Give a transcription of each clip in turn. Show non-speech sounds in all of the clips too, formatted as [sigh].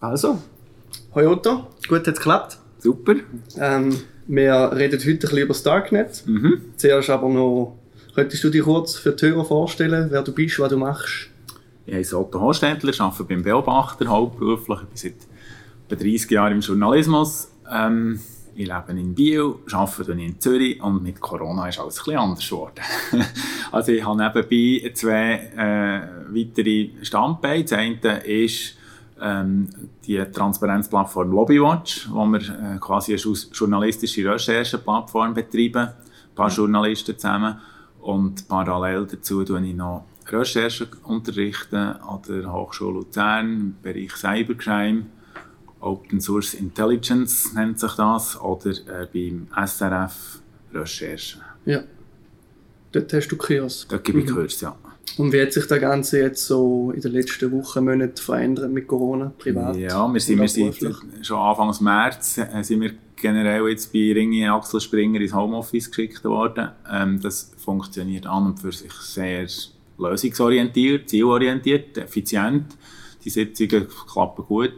Also, hoi Otto, gut hat es geklappt. Super. Ähm, wir reden heute ein bisschen über das Darknet. Mhm. Zuerst aber noch, könntest du dich kurz für die Hörer vorstellen, wer du bist, was du machst? Ich heiße Otto Horstädtler, arbeite beim Beobachter hauptberuflich. Ich bin seit 30 Jahren im Journalismus. Ähm, ich lebe in Biel, arbeite in Zürich und mit Corona ist alles ein bisschen anders geworden. [laughs] also ich habe nebenbei zwei äh, weitere Standbeine. Das eine ist ähm, die Transparenzplattform Lobbywatch, wo wir äh, quasi eine journalistische Rechercheplattform betreiben, ein paar Journalisten zusammen. Und parallel dazu tue ich noch Recherche unterrichten an der Hochschule Luzern im Bereich Cybercrime, Open Source Intelligence nennt sich das, oder äh, beim SRF Recherche. Ja, dort hast du Kurs. Dort gebe ich mhm. Kurs, ja. Und wie hat sich das Ganze jetzt so in den letzten Wochen, Monaten verändert mit Corona, privat? Ja, wir sind, wir sind schon Anfang März äh, sind wir generell jetzt bei Ringi Axel Springer ins Homeoffice geschickt worden. Ähm, das funktioniert an und für sich sehr lösungsorientiert, zielorientiert, effizient. Die Sitzungen klappen gut.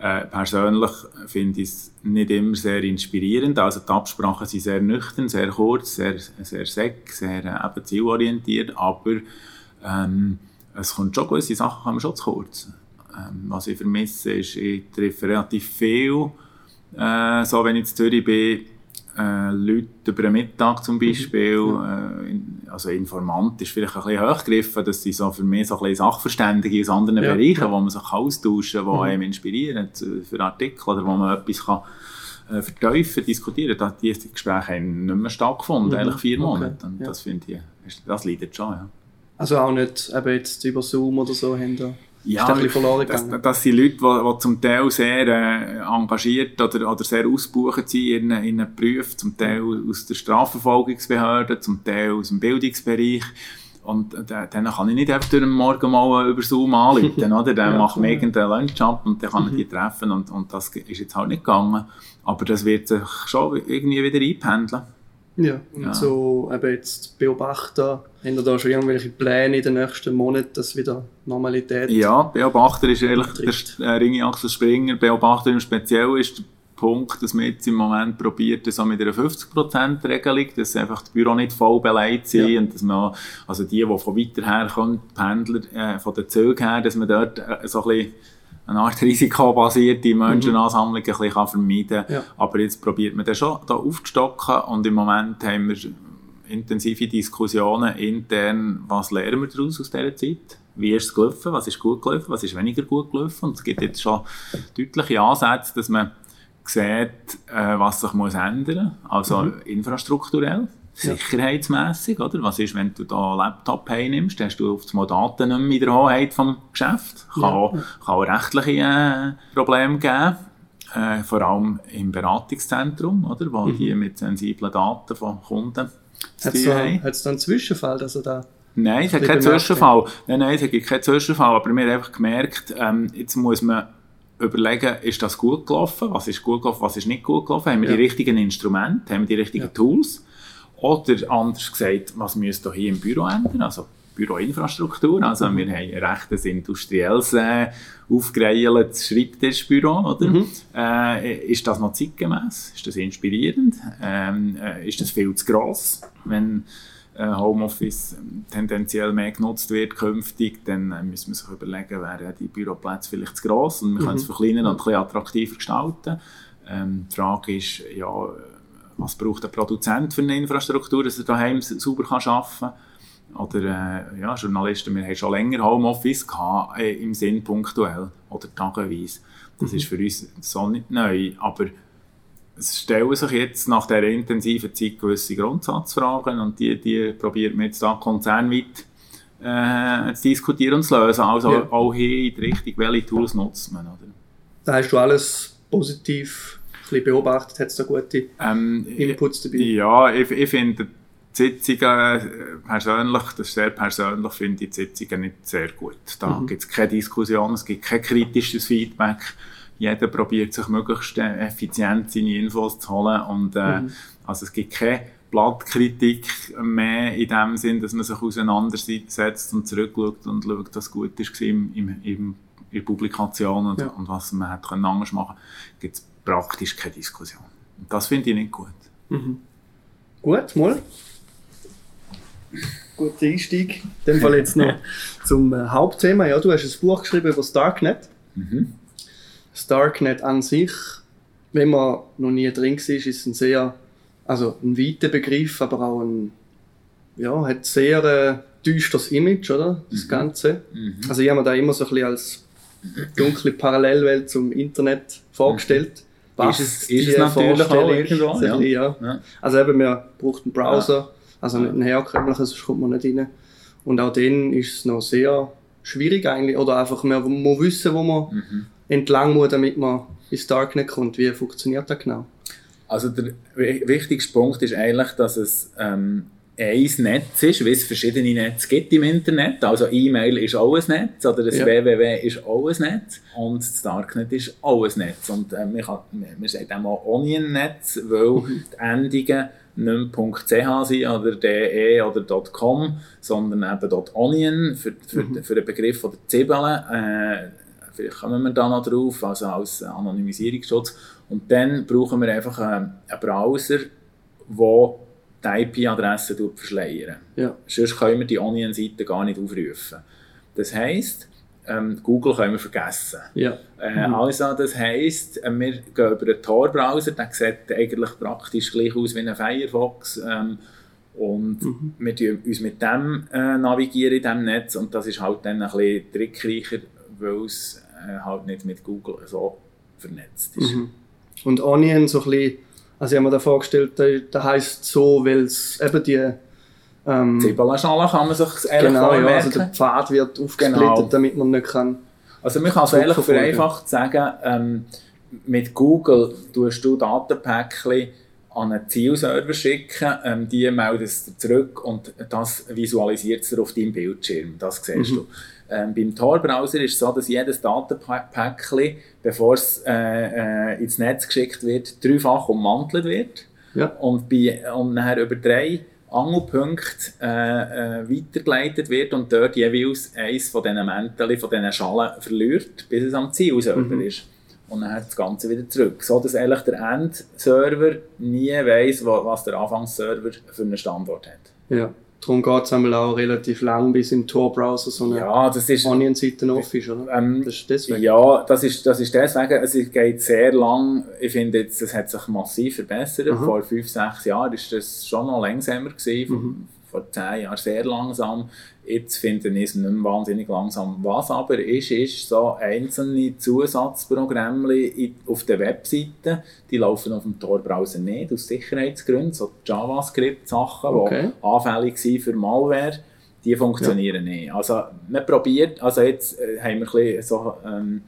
Äh, persönlich finde ich es nicht immer sehr inspirierend. Also die Absprachen sind sehr nüchtern, sehr kurz, sehr, sehr sec, sehr äh, eben zielorientiert, aber ähm, es kommt schon gewisse Sachen kann man schon zu kurz. Ähm, was ich vermisse ist, ich treffe relativ viel, äh, so wenn ich in Zürich bin, äh, Leute über den Mittag zum Beispiel, mhm. äh, also Informant ist vielleicht ein bisschen hochgegriffen, dass sie so für mich so ein bisschen Sachverständige aus anderen ja. Bereichen, wo man sich austauschen kann, die mhm. einem inspirieren für Artikel oder wo man etwas kann äh, vertiefen, diskutieren, da diese Gespräche haben nicht mehr stattgefunden, mhm. eigentlich vier Monate. Okay. Und ja. das finde ich, das leidet schon, ja. Also auch nicht eben jetzt über Zoom oder so haben da ja, das, das, sind Leute, die, die zum Teil sehr äh, engagiert oder, oder sehr ausgebucht sind in, in einem Beruf, zum Teil aus der Strafverfolgungsbehörde, zum Teil aus dem Bildungsbereich. Und äh, dann kann ich nicht einfach durch den Morgen mal über Zoom anrufen, [laughs] oder? Dann ja, macht man irgendeinen Lunch-Up und dann kann ich mhm. die treffen und, und das ist jetzt halt nicht gegangen. Aber das wird sich schon irgendwie wieder einpendeln. Ja, und ja. so eben jetzt Beobachter, haben ihr da schon irgendwelche Pläne in den nächsten Monaten, dass wieder Normalität Ja, Beobachter ist ehrlich der äh, Ringi Axel Springer. Beobachter im Speziell ist der Punkt, dass man jetzt im Moment probiert, so mit einer 50%-Regelung, dass einfach die Büro nicht voll beleidigt sind ja. und dass man, also die, die von weiter her kommen, Pendler äh, von den Zügen her, dass man dort äh, so ein bisschen eine Art risikobasierte Menschenansammlung ein bisschen vermeiden kann. Ja. Aber jetzt probiert man das schon da aufzustocken und im Moment haben wir intensive Diskussionen intern, was lernen wir daraus aus dieser Zeit? Wie ist es gelaufen? Was ist gut gelaufen? Was ist weniger gut gelaufen? Und es gibt jetzt schon deutliche Ansätze, dass man sieht, äh, was sich muss ändern muss, also mhm. infrastrukturell sicherheitsmässig, oder? Was ist, wenn du da einen Laptop heimnimmst, hast du auf das Daten nicht mehr in der Hoheit vom Geschäft. Kann, ja. auch, kann auch rechtliche äh, Probleme geben. Äh, vor allem im Beratungszentrum, oder? Wo mhm. die mit sensiblen Daten von Kunden hat es da, einen Zwischenfall, also da Nein, es hat keinen Zwischenfall. Nein, nein, es hat keinen Zwischenfall. Aber wir haben einfach gemerkt, ähm, jetzt muss man überlegen, ist das gut gelaufen? Was ist gut gelaufen? Was ist nicht gut gelaufen? Haben wir ja. die richtigen Instrumente? Haben wir die richtigen ja. Tools? Oder anders gesagt, was müsste hier im Büro ändern? Also Büroinfrastruktur. Also mhm. wir haben ein recht industrielles, äh, aufgereihtes Schreibtischbüro. Oder? Mhm. Äh, ist das noch zeitgemäß? Ist das inspirierend? Ähm, äh, ist das viel zu gross? Wenn äh, Homeoffice tendenziell mehr genutzt wird künftig, dann äh, müssen wir sich überlegen, wären die Büroplätze vielleicht zu gross und wir mhm. können es verkleinern und ein bisschen attraktiver gestalten. Ähm, die Frage ist, ja, was braucht der Produzent für eine Infrastruktur, dass er daheim sauber kann arbeiten kann. Oder äh, ja, Journalisten, wir haben schon länger Homeoffice gehabt, äh, im Sinn punktuell oder tageweise. Das mhm. ist für uns so nicht neu, aber es stellen sich jetzt nach dieser intensiven Zeit gewisse Grundsatzfragen und die, die probiert man jetzt da konzernweit äh, zu diskutieren und zu lösen. Also ja. auch hier in die Richtung, welche Tools nutzt man. Oder? Da hast du alles positiv bisschen beobachtet? Hat es da gute ähm, Inputs dabei? Ja, ich, ich finde die Sitzungen äh, persönlich, das ist sehr persönlich, finde ich die Sitzungen nicht sehr gut. Da mhm. gibt es keine Diskussion, es gibt kein kritisches Feedback. Jeder probiert sich möglichst äh, effizient seine Infos zu holen und äh, mhm. also es gibt keine Blattkritik mehr in dem Sinn, dass man sich auseinandersetzt und zurückschaut und schaut, was gut ist im, im, im in Publikationen und, ja. und was man hätte anders machen können, gibt es praktisch keine Diskussion. Und das finde ich nicht gut. Mhm. Gut, mal. Guter Einstieg. In dem Fall jetzt noch [laughs] zum äh, Hauptthema. Ja, du hast ein Buch geschrieben über das Darknet. Mhm. Das Darknet an sich, wenn man noch nie drin war, ist ein sehr, also ein weiter Begriff, aber auch ein, ja, hat sehr äh, düsteres Image, oder? Das mhm. Ganze. Mhm. Also ich habe mir da immer so ein bisschen als dunkle Parallelwelt zum Internet vorgestellt. Mhm. Ist es, ist es natürlich auch irgendwo, ja. ja. ja. Also eben, man braucht einen Browser, also nicht einen herkömmlichen, sonst kommt man nicht rein. Und auch dann ist es noch sehr schwierig eigentlich, oder einfach, man muss wissen, wo man mhm. entlang muss, damit man ins Darknet kommt. Wie funktioniert das genau? Also der wichtigste Punkt ist eigentlich, dass es ähm, ein Netz ist, wie es verschiedene Netze gibt im Internet. Also E-Mail ist auch ein Netz oder das ja. www ist auch ein Netz und das Darknet ist auch ein Netz. Und äh, man, kann, man sagt auch Onion-Netz, weil mhm. die Endungen nicht .ch sind oder .de oder .com, sondern eben .onion für, für, mhm. für den Begriff der Zwiebeln. Äh, vielleicht kommen wir da noch drauf, also als Anonymisierungsschutz. Und dann brauchen wir einfach einen, einen Browser, der die IP-Adresse verschleiern. Ja. Sonst können wir die Onion-Seite gar nicht aufrufen. Das heisst, ähm, Google können wir vergessen. Ja. Äh, mhm. Also das heisst, äh, wir gehen über einen Tor-Browser, der sieht eigentlich praktisch gleich aus wie ein Firefox. Ähm, und mhm. wir navigieren uns mit dem äh, navigieren in diesem Netz und das ist halt dann ein bisschen trickreicher, weil es äh, halt nicht mit Google so vernetzt ist. Mhm. Und Onion so ein bisschen also ich habe mir da vorgestellt, der, der heisst so, weil es eben die... Ähm, Zwiebelschale kann man sich ehrlich Genau, ja, also der Pfad wird aufgesplittet, genau. damit man nicht kann... Also man kann es ehrlich vereinfacht sagen, ähm, mit Google tust du Datenpäckchen an einen Zielserver schicken, ähm, die melden es zurück und das visualisiert es auf deinem Bildschirm, das siehst mhm. du. Ähm, beim Tor-Browser ist es so, dass jedes Datenpäckchen, bevor es äh, äh, ins Netz geschickt wird, dreifach ummantelt wird. Ja. Und, bei, und nachher über drei Angelpunkte äh, äh, weitergeleitet wird und dort jeweils eins von diesen Mänteln, von diesen Schalen verliert, bis es am Zielserver mhm. ist. Und dann das Ganze wieder zurück. So dass eigentlich der Endserver nie weiss, was der Anfangsserver für einen Standort hat. Ja. Darum geht es auch relativ lang, bis im Tor-Browser so eine ja, Onion-Seite off ist, oder? Ähm, das ist deswegen? Ja, das ist, das ist deswegen. Es geht sehr lang. Ich finde, jetzt, das hat sich massiv verbessert. Aha. Vor fünf, sechs Jahren war das schon noch langsamer. Gewesen. Mhm vor zehn Jahren sehr langsam. Jetzt finde ich es nicht mehr wahnsinnig langsam. Was aber ist, ist so einzelne Zusatzprogramme auf der Webseite, die laufen auf dem Tor-Browser nicht, aus Sicherheitsgründen, so JavaScript-Sachen, okay. die anfällig sind für Malware, die funktionieren ja. nicht. Also man probiert, also jetzt äh, haben wir ein bisschen so... Ähm,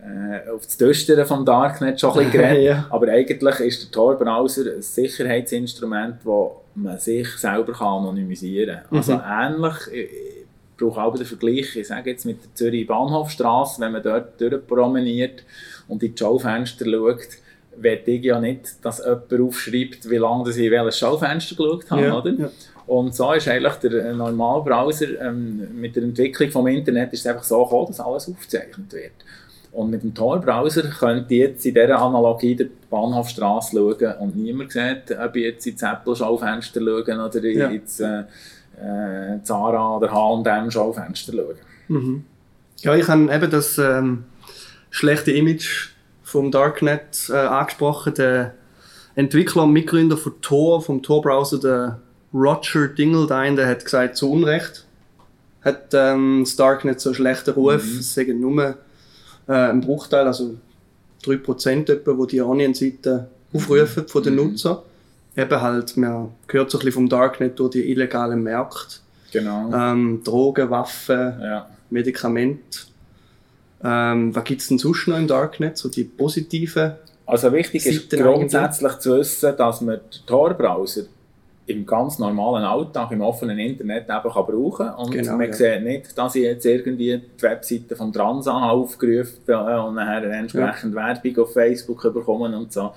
äh, auf das Düstere vom Darknet schon ein bisschen [laughs] geredet, ja. aber eigentlich ist der Tor-Browser ein Sicherheitsinstrument, das man sich selber kann anonymisieren kann. Also mhm. ähnlich, ich brauche auch den Vergleich, ich sage jetzt mit der Zürich Bahnhofstrasse, wenn man dort durchpromeniert und in die Schaufenster schaut, will ich ja nicht, dass jemand aufschreibt, wie lange ich in welches Schaufenster geschaut habe, ja, oder? Ja. Und so ist eigentlich der normale Browser, ähm, mit der Entwicklung des Internet ist es einfach so gekommen, dass alles aufgezeichnet wird. Und mit dem Tor-Browser könnt ihr jetzt in dieser Analogie der Bahnhofstrasse schauen und niemand sieht, ob ihr jetzt ins Apple-Schaufenster schauen oder ja. ins äh, äh, Zara oder H&M-Schaufenster schauen. Mhm. Ja, ich habe eben das ähm, schlechte Image vom Darknet äh, angesprochen. Der Entwickler und Mitgründer von Tor, vom Tor-Browser, der Roger Dingledine, der hat gesagt, zu Unrecht hat ähm, das Darknet so einen schlechten Ruf. Mhm. Es sagen nur äh, ein Bruchteil, also 3% etwa, wo die Onion-Seiten aufrufen von den mhm. Nutzern. Eben halt, man gehört so ein bisschen vom Darknet durch die illegalen Märkte. Genau. Ähm, Drogen, Waffen, ja. Medikamente. Ähm, was gibt es denn sonst noch im Darknet? So die positiven Also wichtig Seiten ist grundsätzlich eigentlich? zu wissen, dass man Tor-Browser im ganz normalen Alltag, im offenen Internet eben kann brauchen Und genau, man ja. sieht nicht, dass ich jetzt irgendwie die Webseite vom Transa aufgerufen habe und nachher entsprechend ja. Werbung auf Facebook bekommen und so.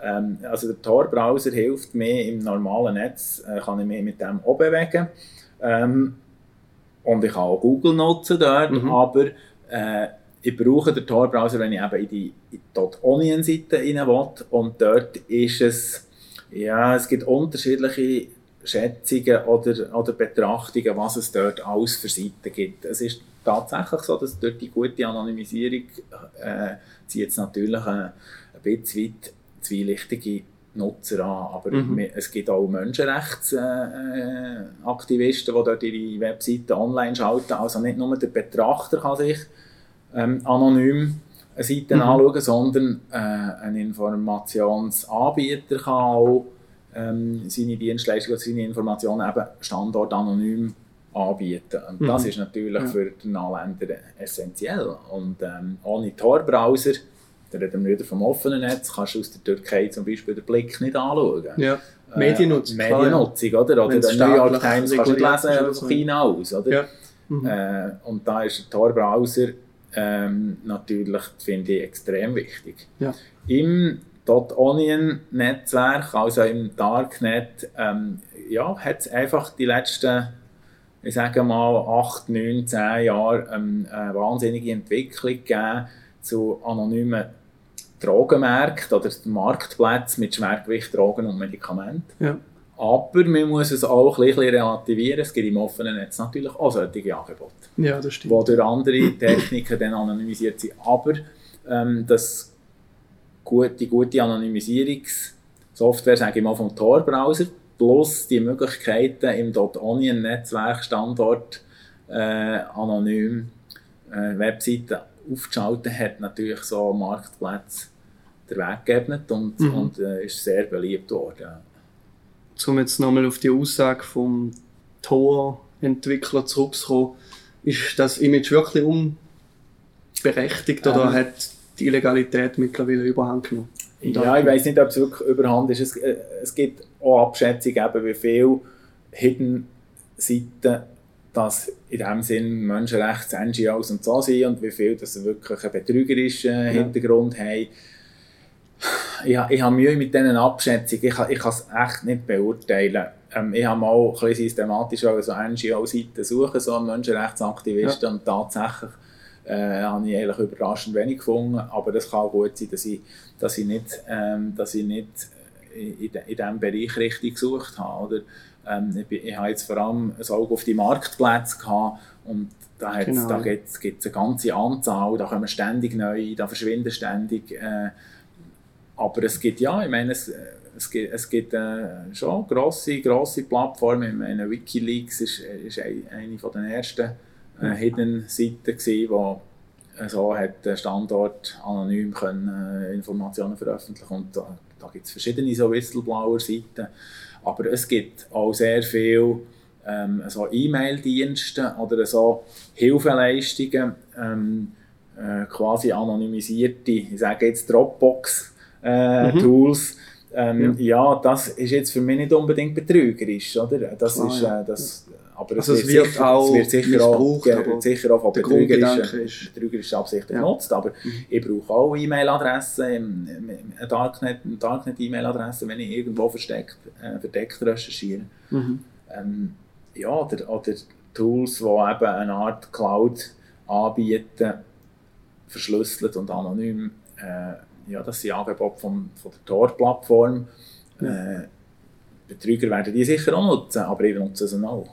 Ähm, also der Tor-Browser hilft mir im normalen Netz, äh, kann ich mich mit dem auch bewegen. Ähm, und ich kann auch Google nutzen dort, mhm. aber äh, ich brauche den Tor-Browser, wenn ich eben in die, in die .onion-Seite rein will. Und dort ist es, ja, es gibt unterschiedliche Schätzungen oder, oder Betrachtungen, was es dort alles für Seiten gibt. Es ist tatsächlich so, dass durch die gute Anonymisierung äh, zieht es natürlich ein, ein bisschen weit zwielichtige Nutzer an. Aber mhm. es gibt auch Menschenrechtsaktivisten, äh, die dort ihre Webseiten online schalten. Also nicht nur der Betrachter kann sich ähm, anonym Seite mhm. anschauen, sondern äh, ein Informationsanbieter kann auch ähm, seine Dienstleistungen oder seine Informationen eben standortanonym anbieten. Und mhm. das ist natürlich ja. für den Anwender essentiell. Und ähm, ohne Tor-Browser, da reden wir wieder vom offenen Netz, kannst du aus der Türkei zum Beispiel den Blick nicht anschauen. Ja. Äh, Mediennutzung. Mediennutzung, oder? Oder der New York Times kannst du nicht lesen von China aus, oder? Ja. Mhm. Äh, und da ist der Tor-Browser ähm, natürlich, finde ich, extrem wichtig. Ja. Im .onion-Netzwerk, also im Darknet, ähm, ja, hat es einfach die letzten, ich sage mal, 8, 9, 10 Jahre ähm, eine wahnsinnige Entwicklung gegeben zu anonymen Drogenmärkten oder Marktplätzen mit Schwergewicht, Drogen und Medikamenten. Ja. Aber man muss es auch ein bisschen relativieren. Es gibt im offenen Netz natürlich auch solche Angebote. Ja, das stimmt. Die durch andere Techniken dann anonymisiert sind. Aber ähm, das gut, die gute Anonymisierungssoftware, sage ich mal, vom Tor-Browser, plus die Möglichkeiten im .onion-Netzwerk-Standort äh, anonym äh, Webseiten aufzuschalten, hat natürlich so Marktplätze der Weg geebnet und, mhm. und äh, ist sehr beliebt worden. Um jetzt nochmal auf die Aussage vom Tor-Entwickler zurückzukommen, ist das Image wirklich unberechtigt oder ähm, hat die Illegalität mittlerweile überhand genommen. Ja, ich weiß nicht, ob es wirklich überhand ist. Es, äh, es gibt auch Abschätzungen, wie viele Hidden Seiten das in dem Sinn Menschenrechts-NGOs und so sind und wie viel das wirklich einen betrügerischen ja. Hintergrund haben. Ich, ich habe Mühe mit diesen Abschätzungen. Ich, ich kann es echt nicht beurteilen. Ähm, ich habe mal ein bisschen systematisch so NGO-Seiten suchen, so Menschenrechtsaktivisten ja. und tatsächlich äh, habe ich eigentlich überraschend wenig gefunden. Aber es kann gut sein, dass ich, dass ich nicht, ähm, dass ich nicht in, in diesem Bereich richtig gesucht habe. Oder? Ähm, ich, ich habe jetzt vor allem ein Auge auf die Marktplätze gehabt und da, genau. da gibt es eine ganze Anzahl, da kommen ständig neue, da verschwinden ständig. Äh, aber es gibt ja, ich meine, es, es gibt, es gibt äh, schon grosse, grosse Plattformen. Ich meine, Wikileaks ist, ist eine von den ersten eine Hidden-Seite, die so hat der Standort anonym können, äh, Informationen veröffentlichen und da, da gibt es verschiedene so Whistleblower-Seiten, aber es gibt auch sehr viele ähm, so E-Mail-Dienste oder so Hilfeleistungen, ähm, äh, quasi anonymisierte, ich sage jetzt Dropbox-Tools, äh, mhm. Ähm, ja. ja. das ist jetzt für mich nicht unbedingt betrügerisch, oder? Das ah, ist, äh, das, aber also es, wird, sicher, auch es wird sicher auch, wird sicher auch von betrügerischen, betrügerischen Absichten ja. genutzt, aber mhm. ich brauche auch E-Mail-Adressen, eine Darknet-E-Mail-Adresse, wenn ich irgendwo versteckt, äh, verdeckt recherchiere. Mhm. Ähm, ja, oder, oder Tools, die eben eine Art Cloud anbieten, verschlüsselt und anonym. Äh, ja, das sind Angebote von, von der Tor-Plattform. Ja. Äh, Betrüger werden die sicher auch nutzen, aber ich nutze sie auch.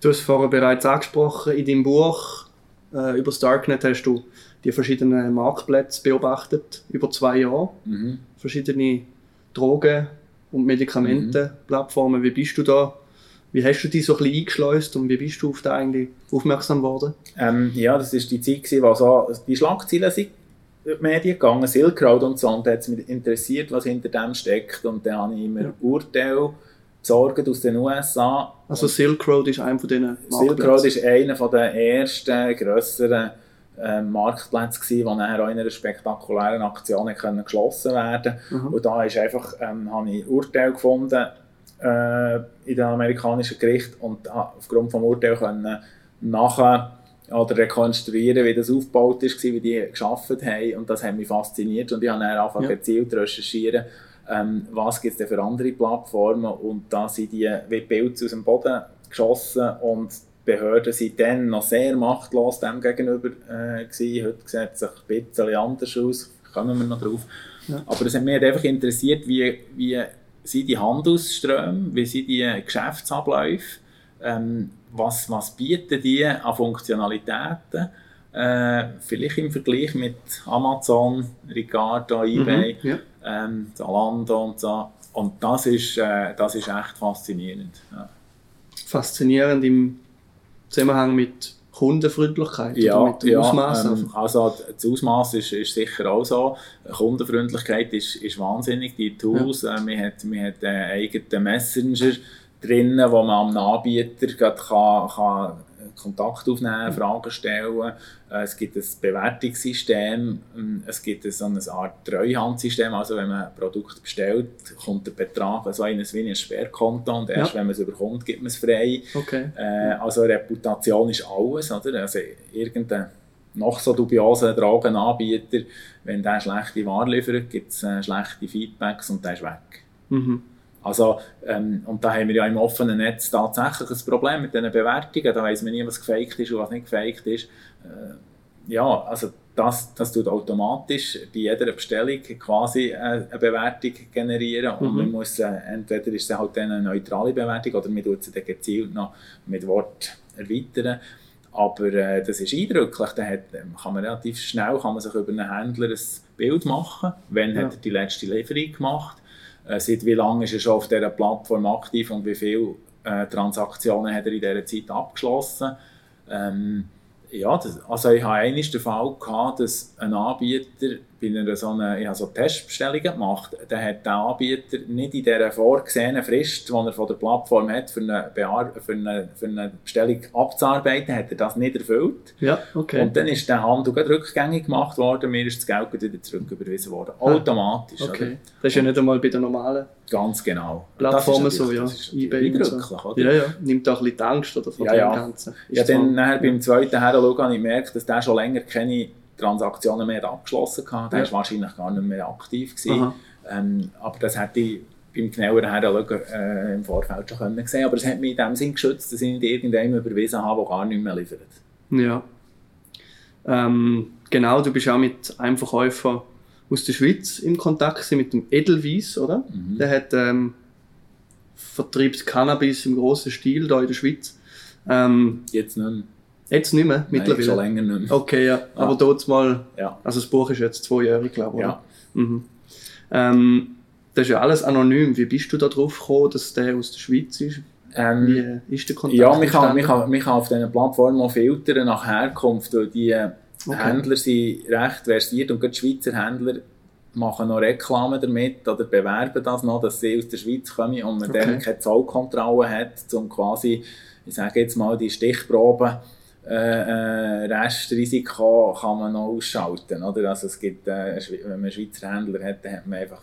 Du hast vorher bereits angesprochen, in deinem Buch äh, über das Darknet hast du die verschiedenen Marktplätze beobachtet, über zwei Jahre. Mhm. Verschiedene Drogen- und Medikamentenplattformen. Mhm. Wie bist du da? Wie hast du die so ein bisschen eingeschleust und wie bist du auf da eigentlich aufmerksam geworden? Ähm, ja, das war die Zeit, wo so die Schlagzeilen sind die Medien gegangen, Silk Road und so, und da hat es mich interessiert, was hinter dem steckt. Und dann habe ich immer ja. Urteile besorgt aus den USA. Also Silk Road ist einer von diesen Silk Road ist einer von den ersten grösseren äh, Marktplätze gewesen, die nachher auch in einer spektakulären Aktion können geschlossen werden mhm. Und da ist einfach, ähm, habe ich Urteil gefunden äh, in den amerikanischen Gericht und aufgrund des Urteils können nachher oder rekonstruieren, wie das aufgebaut ist, wie die geschafft haben und das hat mich fasziniert und ich habe dann angefangen ja. gezielt zu recherchieren ähm, was gibt es denn für andere Plattformen und da sind die wie Pilze aus dem Boden geschossen und Behörden sind dann noch sehr machtlos dem gegenüber äh, gewesen. Heute sieht es sich ein bisschen anders aus, kommen wir noch drauf. Ja. Aber es hat mich einfach interessiert, wie, wie sind die Handelsströme, wie sind die Geschäftsabläufe, ähm, was, was bieten die an Funktionalitäten, äh, vielleicht im Vergleich mit Amazon, Ricardo, eBay, mhm, ja. ähm, Zalando und so. Und das ist, äh, das ist echt faszinierend. Ja. Faszinierend im Zusammenhang mit Kundenfreundlichkeit ja, mit dem ja, Ausmaß? Ähm, also das Ausmaß ist, ist sicher auch so. Kundenfreundlichkeit ist, ist wahnsinnig. Die Tools, ja. äh, man hat, man hat einen eigenen Messenger drin, wo man am Anbieter kann, kann Kontakt aufnehmen, Fragen stellen. Äh, es gibt ein Bewertungssystem, ähm, es gibt so eine Art Treuhandsystem, also wenn man ein Produkt bestellt, kommt der Betrag also in ein, ein Sperrkonto und erst ja. wenn man es überkommt, gibt man es frei. Okay. Äh, also Reputation ist alles, oder? Also irgendein noch so dubiosen Drogenanbieter, wenn der schlechte Ware liefert, gibt es äh, schlechte Feedbacks und der ist weg. Mhm. Also, ähm, und da haben wir ja im offenen Netz tatsächlich ein Problem mit diesen Bewertungen. Da weiß man nie, was gefaked ist und was nicht gefaked ist. Äh, ja, also das, das tut automatisch bei jeder Bestellung quasi eine Bewertung generieren und mhm. man muss, äh, entweder ist es halt eine neutrale Bewertung oder man tut sie dann gezielt noch mit Wort erweitern. Aber äh, das ist eindrücklich, da hat, kann man relativ schnell kann man sich über einen Händler ein Bild machen, wenn ja. hat er die letzte Lieferung gemacht äh, seit wie lange ist er schon auf dieser Plattform aktiv und wie viele äh, Transaktionen hat er in dieser Zeit abgeschlossen. Ähm, ja, das, also ich hatte einmal den Fall gehabt, dass ein Anbieter bei einer so einer, ich habe so Testbestellungen gemacht, dann hat der Anbieter nicht in dieser vorgesehenen Frist, die er von der Plattform hat, für eine, Bear für eine, für eine Bestellung abzuarbeiten, hat er das nicht erfüllt. Ja, okay. Und dann ist der Handel rückgängig gemacht worden, mir ist das Geld wieder zurücküberwiesen worden. Ah, Automatisch. Okay. Oder? Das ist ja nicht einmal bei den normalen Ganz genau. Plattformen so, ja. eBay eindrücklich, oder? Ja, ja. Nimmt auch ein bisschen die Angst oder, von ja, dem ja. Ganzen. Ist ja, dann nachher beim zweiten Heranschauen habe ich gemerkt, dass der schon länger keine Transaktionen mehr abgeschlossen hatte. Der ja. war wahrscheinlich gar nicht mehr aktiv. Ähm, aber das hätte ich beim genaueren Heranschauen äh, im Vorfeld schon können sehen Aber es hat mich in dem Sinn geschützt, dass ich nicht irgendjemanden überwiesen habe, der gar nicht mehr liefert. Ja. Ähm, genau, du bist auch mit einem Verkäufer aus der Schweiz im Kontakt mit dem Edelweiss, oder? Mhm. Der hat ähm, vertreibt Cannabis im grossen Stil hier in der Schweiz. Ähm, Jetzt nicht. Jetzt nicht mehr, mittlerweile? Nein, schon länger nicht mehr. Okay, ja. ja. Aber dort mal, ja. also das Buch ist jetzt zwei Jahre, glaube ich. Ja. Mhm. Ähm, das ist ja alles anonym. Wie bist du da drauf gekommen, dass der aus der Schweiz ist? Ähm, Wie ist der Kontakt? Ja, man kann, man, kann, man kann auf diesen Plattformen auch filtern nach Herkunft, weil die äh, okay. Händler sind recht versiert und gerade die Schweizer Händler machen noch Reklame damit oder bewerben das noch, dass sie aus der Schweiz kommen und man okay. dann keine Zollkontrolle hat, um quasi, ich sage jetzt mal, die Stichproben äh, äh, Restrisiko kann man noch ausschalten. Oder? Also es gibt, äh, wenn man Schweizer Händler hat, dann hat man einfach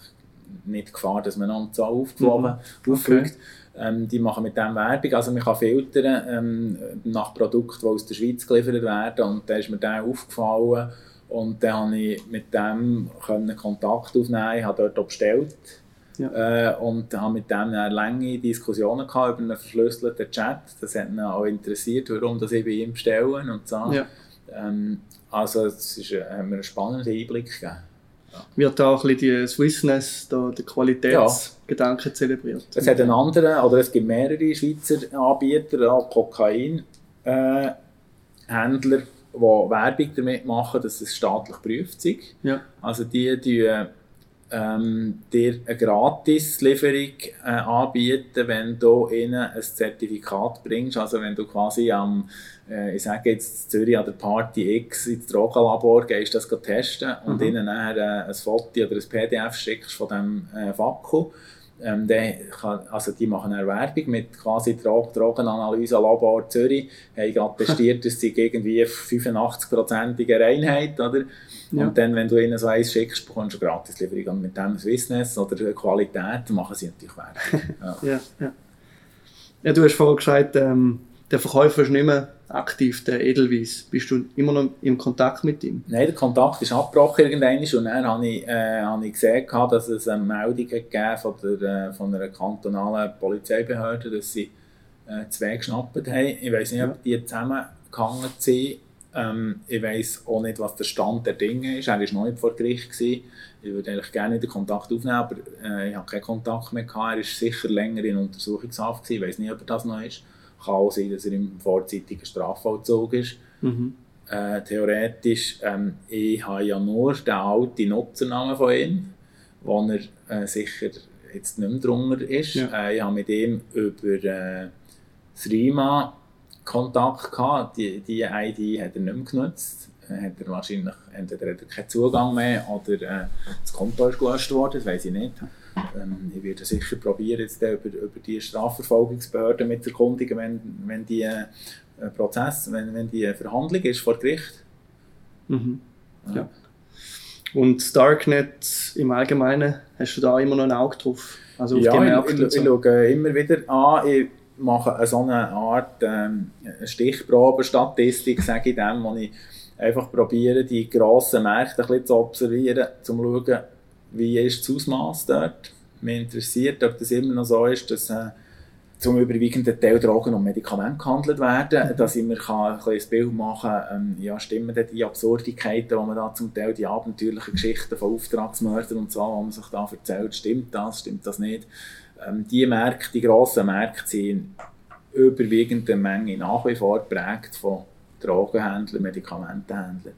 nicht Gefahr, dass man an Zahl aufgeflogen, mhm. Okay. Ähm, die machen mit dem Werbung, also man kann filtern ähm, nach Produkten, die aus der Schweiz geliefert werden und da ist mir der aufgefallen und dann konnte ich mit dem Kontakt aufnehmen, habe dort bestellt ja. Äh, und habe mit dem lange Diskussionen gehabt über einen verschlüsselten Chat. Das hat ihn auch interessiert, warum das ich bei ihm bestelle und so. Ja. Ähm, also es ist, äh, hat mir einen spannenden Einblick gegeben. Ja. Wird da auch ein bisschen die Swissness, der Qualitätsgedanke ja. zelebriert? Es hat einen anderen, oder es gibt mehrere Schweizer Anbieter, auch Kokain, äh, die Werbung damit machen, dass es staatlich prüft ist. Ja. Also die, die ähm, dir eine Gratislieferung äh, anbieten, wenn du ihnen ein Zertifikat bringst. Also wenn du quasi am, äh, ich sage jetzt Zürich an der Party X ins Drogenlabor gehst, das testen und mhm. ihnen nachher äh, ein Foto oder ein PDF schickst von diesem äh, Vakuum ähm, kann, also die machen eine Werbung mit quasi Drog Drogenanalyse Labor Zürich, haben gerade testiert, dass sie irgendwie 85-prozentige Reinheit, oder? Ja. Und dann, wenn du ihnen so eins schickst, bekommst du gratis Lieferung. Und mit dem Swissness oder Qualität machen sie natürlich Werbung. [laughs] Ja. ja, ja. ja, du hast vorhin gesagt, ähm, der Verkäufer ist nicht mehr aktiv, der Edelweiss. Bist du immer noch im Kontakt mit ihm? Nein, der Kontakt ist abgebrochen irgendwann und dann habe ich, äh, habe ich gesehen, dass es eine Meldung gegeben von, der, äh, von einer kantonalen Polizeibehörde, dass sie äh, zwei geschnappt haben. Ich weiß nicht, ob die zusammengehangen sind. Ähm, ich weiß auch nicht, was der Stand der Dinge ist. Er war noch nicht vor Gericht. Gewesen. Ich würde eigentlich gerne den Kontakt aufnehmen, aber äh, ich habe keinen Kontakt mehr gehabt. Er war sicher länger in Untersuchungshaft. Gewesen. Ich weiß nicht, ob er das noch ist. Kann auch sein, dass er im vorzeitigen Strafvollzug ist. Mhm. Äh, theoretisch, ähm, ich habe ja nur den alten Nutzernamen von ihm, wo er äh, sicher jetzt nicht mehr drunter ist. Ja. Äh, ich habe mit ihm über äh, das RIMA Kontakt gehabt. Die, die ID hat er nicht mehr genutzt. Äh, hat er wahrscheinlich entweder hat er keinen Zugang mehr oder äh, das Konto ist gelöscht worden, das weiß ich nicht. Ähm, ich werde sicher probieren, jetzt über, über die Strafverfolgungsbehörden mit erkundigen, wenn, wenn die äh, Prozess, wenn, wenn die Verhandlung ist vor Gericht. Mhm. Ja. ja. Und Darknet im Allgemeinen, hast du da immer noch ein Auge drauf? Also auf ja, die Märkte ich, ich, so? ich schaue immer wieder an. Ich mache so eine Art ähm, Stichprobenstatistik, sage ich dem, wo ich einfach probiere, die grossen Märkte ein bisschen zu observieren, um zu schauen, wie ist das Ausmaß dort. Mich interessiert, ob das immer noch so ist, dass äh, zum überwiegenden Teil Drogen und Medikamente gehandelt werden, mhm. dass ich mir kann ein, ein Bild machen kann, ähm, ja, stimmen denn die Absurditäten, die man da zum Teil, die abenteuerlichen Geschichten von Auftragsmördern und so, die man sich da erzählt, stimmt das, stimmt das nicht? Ähm, die Märkte, die grossen Märkte sind in überwiegender Menge nach wie vor geprägt von Drogenhändlern, Medikamentenhändlern.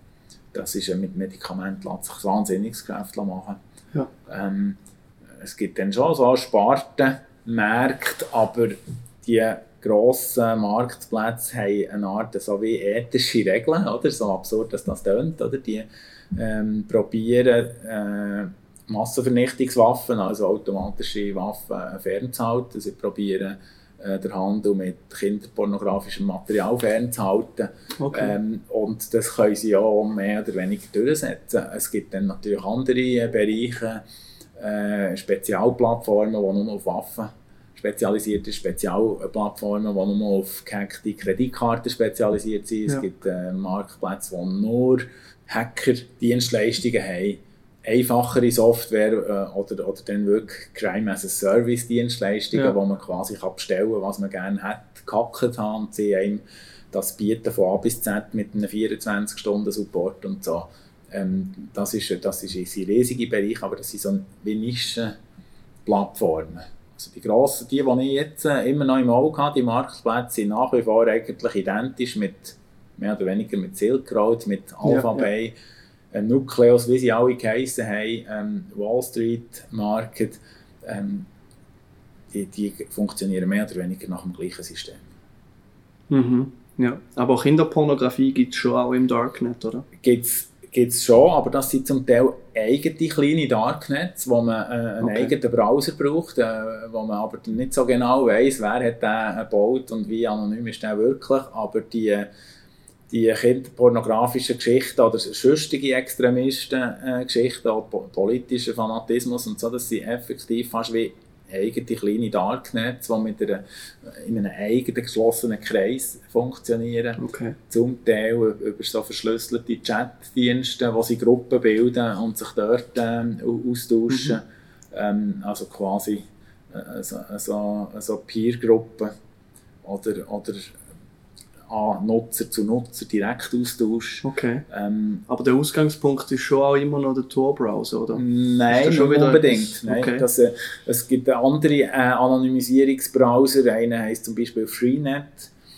Das ist ja mit Medikamenten lässt sich wahnsinniges Geschäft machen. Ja. Ähm, es gibt dann schon so Sparten, Märkte, aber die grossen Marktplätze haben eine Art so wie ethische Regeln, oder? so absurd, dass das tönt, oder? Die ähm, probieren äh, Massenvernichtungswaffen, also automatische Waffen, fernzuhalten. Sie probieren äh, der Handel mit kinderpornografischem Material fernzuhalten. Okay. Ähm, und das können sie ja auch mehr oder weniger durchsetzen. Es gibt dann natürlich andere äh, Bereiche, äh, Spezialplattformen, die nur auf Waffen spezialisierte Spezialplattformen, die nur auf gehackte Kreditkarten spezialisiert sind. Ja. Es gibt äh, Marktplätze, die nur Hacker-Dienstleistungen haben einfachere Software äh, oder, oder dann wirklich Crime as a Service Dienstleistungen, ja. wo man quasi kann bestellen kann, was man gerne hat, gehackt haben und sie einem das bieten von A bis Z mit einem 24-Stunden-Support und so. Ähm, das ist, das ist ein riesiger Bereich, aber das sind so wie Nischenplattformen. Also die grossen, die, die ich jetzt äh, immer noch im Auge habe, die Marktplätze, sind nach wie vor eigentlich identisch mit, mehr oder weniger mit Silk Road, mit Alphabay, ja, ja ähm, Nucleus, wie sie alle geheissen haben, ähm, Wall Street Market, ähm, die, die funktionieren mehr oder weniger nach dem gleichen System. Mhm. Ja, aber Kinderpornografie gibt es schon auch im Darknet, oder? Gibt es schon, aber das sind zum Teil eigene kleine Darknets, wo man äh, einen okay. eigenen Browser braucht, äh, wo man aber nicht so genau weiß, wer hat den gebaut und wie anonym ist der wirklich, aber die die kinderpornografischen Geschichten oder sonstige Extremisten-Geschichten, äh, auch politischer Fanatismus und so, das sind effektiv fast wie eigene kleine Darknets, die mit einer, in einem eigenen geschlossenen Kreis funktionieren. Okay. Zum Teil über so verschlüsselte Chatdienste, wo sie Gruppen bilden und sich dort ähm, austauschen. Mhm. Ähm, also quasi äh, so, so, so Peer-Gruppen oder, oder an Nutzer zu Nutzer Direktaustausch. Okay. Ähm, Aber der Ausgangspunkt ist schon auch immer noch der Tor-Browser, oder? Nein, nicht unbedingt. Nein, okay. das, äh, es gibt andere äh, Anonymisierungsbrowser. Einer heißt zum Beispiel Freenet.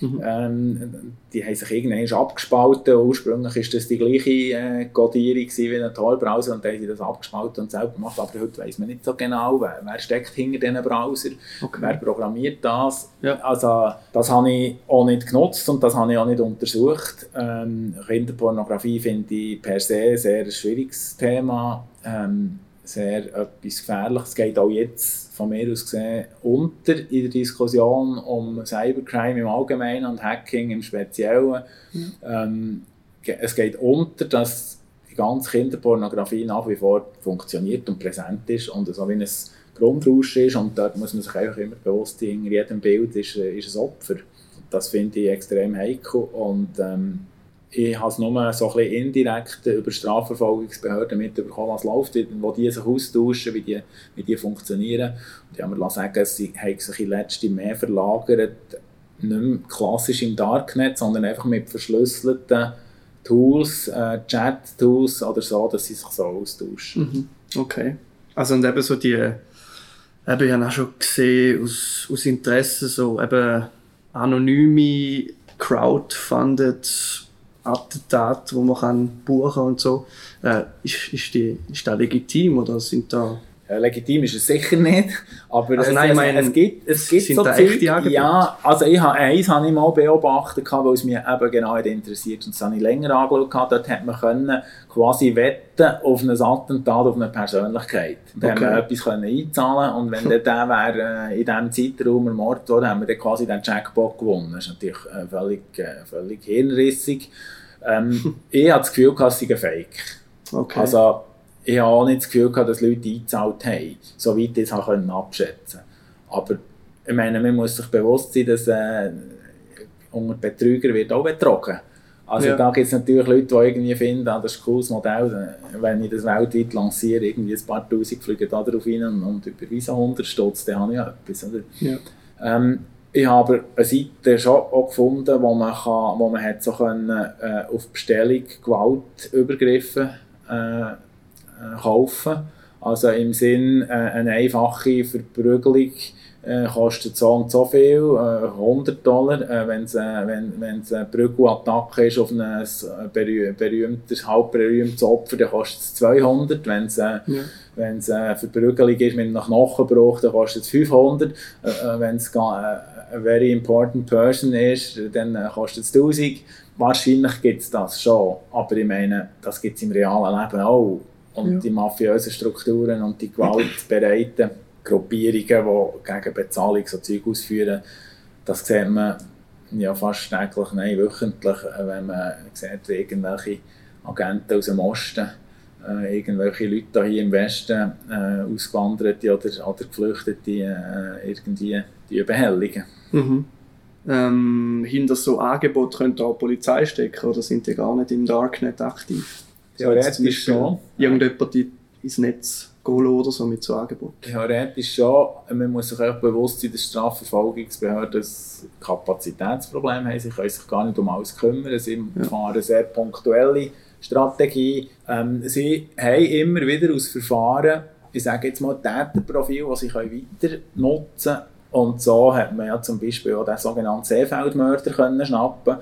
Mhm. Ähm, die haben sich irgendwann abgespalten. Ursprünglich war das die gleiche äh, Codierung wie ein Tor-Browser und dann haben sie das abgespalten und selber gemacht. Aber heute weiß man nicht so genau, wer, wer steckt hinter diesen Browser, okay. wer programmiert das. Ja. Also das habe ich auch nicht genutzt und das habe ich auch nicht untersucht. Ähm, Kinderpornografie finde ich per se ein sehr schwieriges Thema. Ähm, sehr etwas Gefährliches. Es geht auch jetzt von mir aus gesehen unter in der Diskussion um Cybercrime im Allgemeinen und Hacking im Speziellen. Mhm. Ähm, es geht unter, dass die ganze Kinderpornografie nach wie vor funktioniert und präsent ist und so wie ein Grundrausch ist und dort muss man sich einfach immer bewusst sein, in jedem Bild ist, ist ein Opfer. Das finde ich extrem heikel und ähm, ich habe es nur so ein bisschen indirekt über Strafverfolgungsbehörden mitbekommen, was läuft, wo die sich austauschen, wie die, wie die funktionieren. Und ich habe mir sagen, sie haben sich in letzter mehr verlagert nicht mehr klassisch im Darknet, sondern einfach mit verschlüsselten Tools, äh, Chat-Tools oder so, dass sie sich so austauschen. Mhm. Okay. Also und eben so die, eben, ich habe auch schon gesehen, aus, aus Interesse, so eben anonyme, crowdfunded Attentate, die man kann buchen und so. Äh, ist, ist, die, ist das legitim oder sind da legitim ist es sicher nicht, [laughs] aber Also es, nein, es, meine, es gibt, es gibt so Zeug? Ja, also ich habe, eins habe ich mal beobachtet, weil es mich eben genau interessiert und das habe ich länger angeschaut. Dort hat man können quasi wetten auf ein Attentat, auf eine Persönlichkeit. Da Okay. haben wir etwas können einzahlen und wenn dann der [laughs] wäre äh, in diesem Zeitraum ermordet worden, haben wir dann quasi den Jackpot gewonnen. Das ist natürlich äh, völlig, äh, völlig hirnrissig. Ähm, [laughs] ich habe das Gefühl, es sei ein Fake. okay. Also, ich habe auch nicht das Gefühl gehabt, dass Leute eingezahlt haben, soweit ich es abschätzen Aber ich meine, man muss sich bewusst sein, dass äh, unter Betrüger wird auch betrogen. Also Ja. da gibt es natürlich Leute, die irgendwie finden, ah, das ist ein cooles Modell, wenn ich das weltweit lanciere, irgendwie ein paar Tausend fliegen da drauf rein und, und überweisen 100 Stutz, dann habe ich etwas. Oder? ja. Ähm, ich habe eine Seite schon auch gefunden, wo man, kann, wo man hat so können, äh, auf Bestellung Gewaltübergriffe äh, äh, kaufen Also im Sinn, äh, eine einfache Verprügelung äh, kostet so und so viel, äh, 100 Dollar. Äh, wenn es äh, wenn, wenn's eine Prügelattacke ist auf ein äh, berüh berühmtes, halb berühmtes Opfer, dann kostet es 200. Wenn es äh, Ja. wenn es eine Verprügelung ist mit einem Knochenbruch, dann kostet es 500. Äh, äh, Wenn es äh, eine very important person ist, dann äh, kostet es 1000. Wahrscheinlich gibt es das schon, aber ich meine, das gibt es im realen Leben auch. Und Ja. die mafiösen Strukturen und die gewaltbereiten Gruppierungen, die gegen Bezahlung so Zeug ausführen, das sieht man ja fast täglich, nein, wöchentlich, äh, wenn man sieht, wie irgendwelche Agenten aus dem Osten äh, irgendwelche Leute hier im Westen, äh, Ausgewanderte oder, oder Geflüchtete, äh, irgendwie die behelligen. Mhm. Ähm, hinter so Angeboten könnte auch Polizei stecken oder sind die gar nicht im Darknet aktiv? Theoretisch schon. Irgendjemand die ins Netz gehen oder so mit so Angeboten. Theoretisch schon. Man muss sich auch bewusst sein, dass Strafverfolgungsbehörden ein Kapazitätsproblem haben. Sie können sich gar nicht um alles kümmern. Sie Ja. fahren eine sehr punktuelle Strategie. Ähm, sie haben immer wieder aus Verfahren, ich sage jetzt mal, Täterprofil, das sie können weiter nutzen können. Und so hat man ja zum Beispiel auch den sogenannten Seefeldmörder können schnappen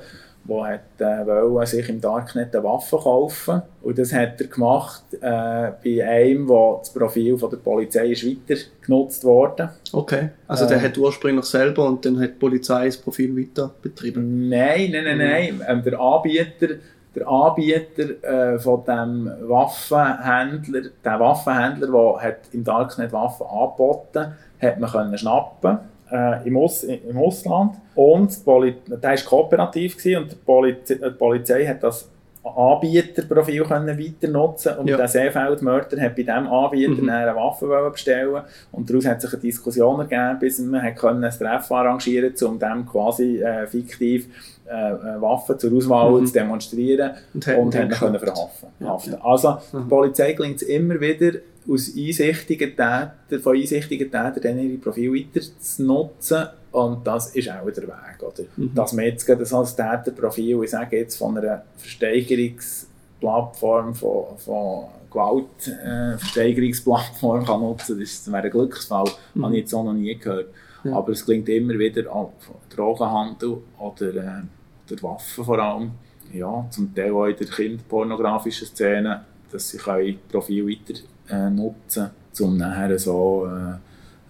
der hat, äh, wollte sich im Darknet eine Waffe kaufen und das hat er gemacht äh, bei einem, wo das Profil von der Polizei ist weiter genutzt wurde. Okay. Also der Ähm. hat ursprünglich selber und dann hat die Polizei das Profil weiter betrieben. Nein, nein, nein, nein. Ähm, der Anbieter, der Anbieter äh, von dem Waffenhändler, der Waffenhändler, der hat im Darknet Waffen angeboten, hat man können schnappen äh, im, Aus, im Ausland. Und Poli der war kooperativ gewesen und die Polizei, die Polizei hat das Anbieterprofil können weiter nutzen und Ja. der Seefeldmörder hat bei diesem Anbieter Mhm. eine Waffe bestellen und daraus hat sich eine Diskussion ergeben, bis man hat können ein Treffen arrangieren um dem quasi äh, fiktiv äh, äh, Waffen zur Auswahl Mhm. zu demonstrieren Und und haben ihn können verhaften. Ja. Also Mhm. die Polizei gelingt es immer wieder, aus einsichtigen Tätern, von einsichtigen Tätern dann ihre Profile weiter zu nutzen und das ist auch der Weg. Oder? Mhm. Dass man jetzt gerade so ein Täterprofil, ich sage jetzt von einer Versteigerungsplattform, von, von Gewaltversteigerungsplattform kann nutzen, das wäre ein Glücksfall, Mhm. habe ich jetzt auch noch nie gehört. Ja. Aber es klingt immer wieder von Drogenhandel oder, äh, oder Waffen vor allem. Ja, zum Teil auch in der kinderpornografischen Szene, dass sie können Profil weiter äh, nutzen um nachher so äh,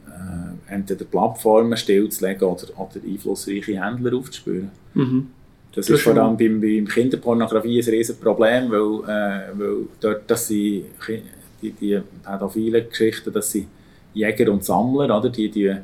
äh, entweder Plattformen stillzulegen oder, oder einflussreiche Händler aufzuspüren. Mhm. Das Du ist vor allem beim, beim Kinderpornografie ein riesen Problem, weil, äh, weil dort, dass sie die, die pädophilen Geschichten, dass sie Jäger und Sammler, oder? Die, die,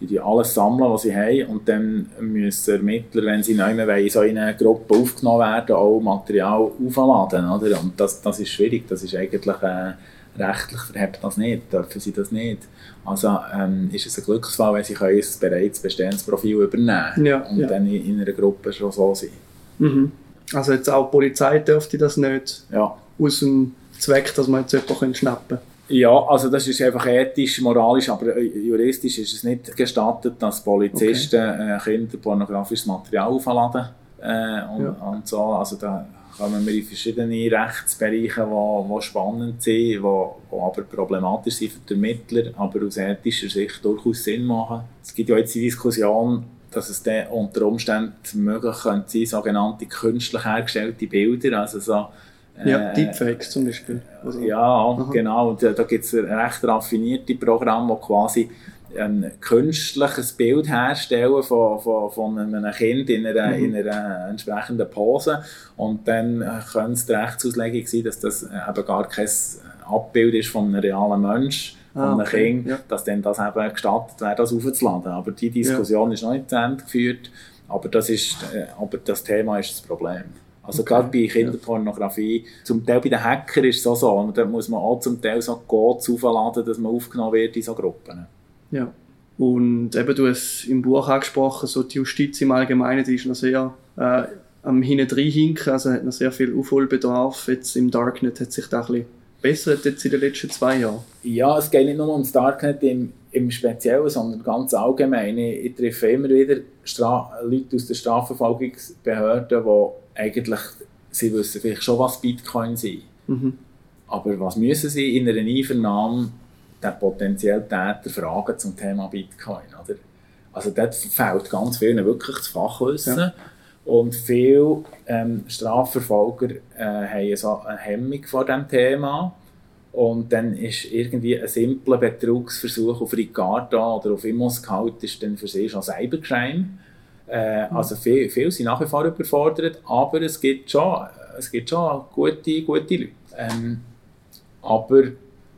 die, die alles sammeln, was sie haben und dann müssen Ermittler, wenn sie neu wollen, so in eine Gruppe aufgenommen werden, auch Material aufladen, oder? Und das, das ist schwierig, das ist eigentlich äh, rechtlich verhebt das nicht, dürfen sie das nicht. Also ähm, ist es ein Glücksfall, wenn sie können ein bereits bestehendes Profil übernehmen Ja, und ja. dann in, in einer Gruppe schon so sein. Mhm. Also jetzt auch die Polizei dürfte das nicht Ja. aus dem Zweck, dass man jetzt jemanden schnappen Ja, also das ist einfach ethisch, moralisch, aber äh, juristisch ist es nicht gestattet, dass Polizisten okay. äh, kinderpornografisches Material aufladen äh, und, ja. und so. Also da kommen wir in verschiedene Rechtsbereiche, die, die spannend sind, die, die aber problematisch sind für den Ermittler, aber aus ethischer Sicht durchaus Sinn machen. Es gibt ja jetzt die Diskussion, dass es dann unter Umständen möglich könnte sein, sogenannte künstlich hergestellte Bilder, also so ja, äh, Deepfakes zum Beispiel. Also, ja, Aha. genau. Da, da gibt es recht raffinierte Programme, die quasi ein künstliches Bild herstellen von, von, von einem Kind in einer, mhm. in einer entsprechenden Pose und dann könnte es die Rechtsauslegung sein, dass das eben gar kein Abbild ist von einem realen Menschen, von ah, einem okay. Kind, ja. dass dann das eben gestattet wäre, das aufzuladen. Aber die Diskussion ja. ist noch nicht zu Ende geführt, aber das, ist, äh, aber das Thema ist das Problem. Also okay. gerade bei Kinderpornografie, zum Teil bei den Hackern ist es auch so, und da muss man auch zum Teil so Codes aufladen, dass man aufgenommen wird in so Gruppen. Ja. Und eben, du hast im Buch angesprochen, so die Justiz im Allgemeinen, die ist noch sehr äh, am hinten hinken, also hat noch sehr viel Aufholbedarf. Jetzt im Darknet hat sich da ein bisschen bessert jetzt in den letzten zwei Jahren. Ja, es geht nicht nur ums Darknet im, im Speziellen, sondern ganz allgemein. Ich, ich treffe immer wieder Stra Leute aus der Strafverfolgungsbehörde, die eigentlich, sie wissen vielleicht schon, was Bitcoin sind. Mhm. Aber was müssen sie in einer Einvernahme den potenziellen Täter fragen zum Thema Bitcoin? Oder? Also dort fehlt ganz vielen wirklich das Fachwissen. Ja. Und viele ähm, Strafverfolger äh, haben so eine Hemmung vor diesem Thema. Und dann ist irgendwie ein simpler Betrugsversuch auf Ricardo oder auf Immoscout ist dann für sie schon Cybercrime. Äh, mhm. Also viele viel sind nach wie vor überfordert, aber es gibt schon, es gibt schon gute, gute Leute. Ähm, aber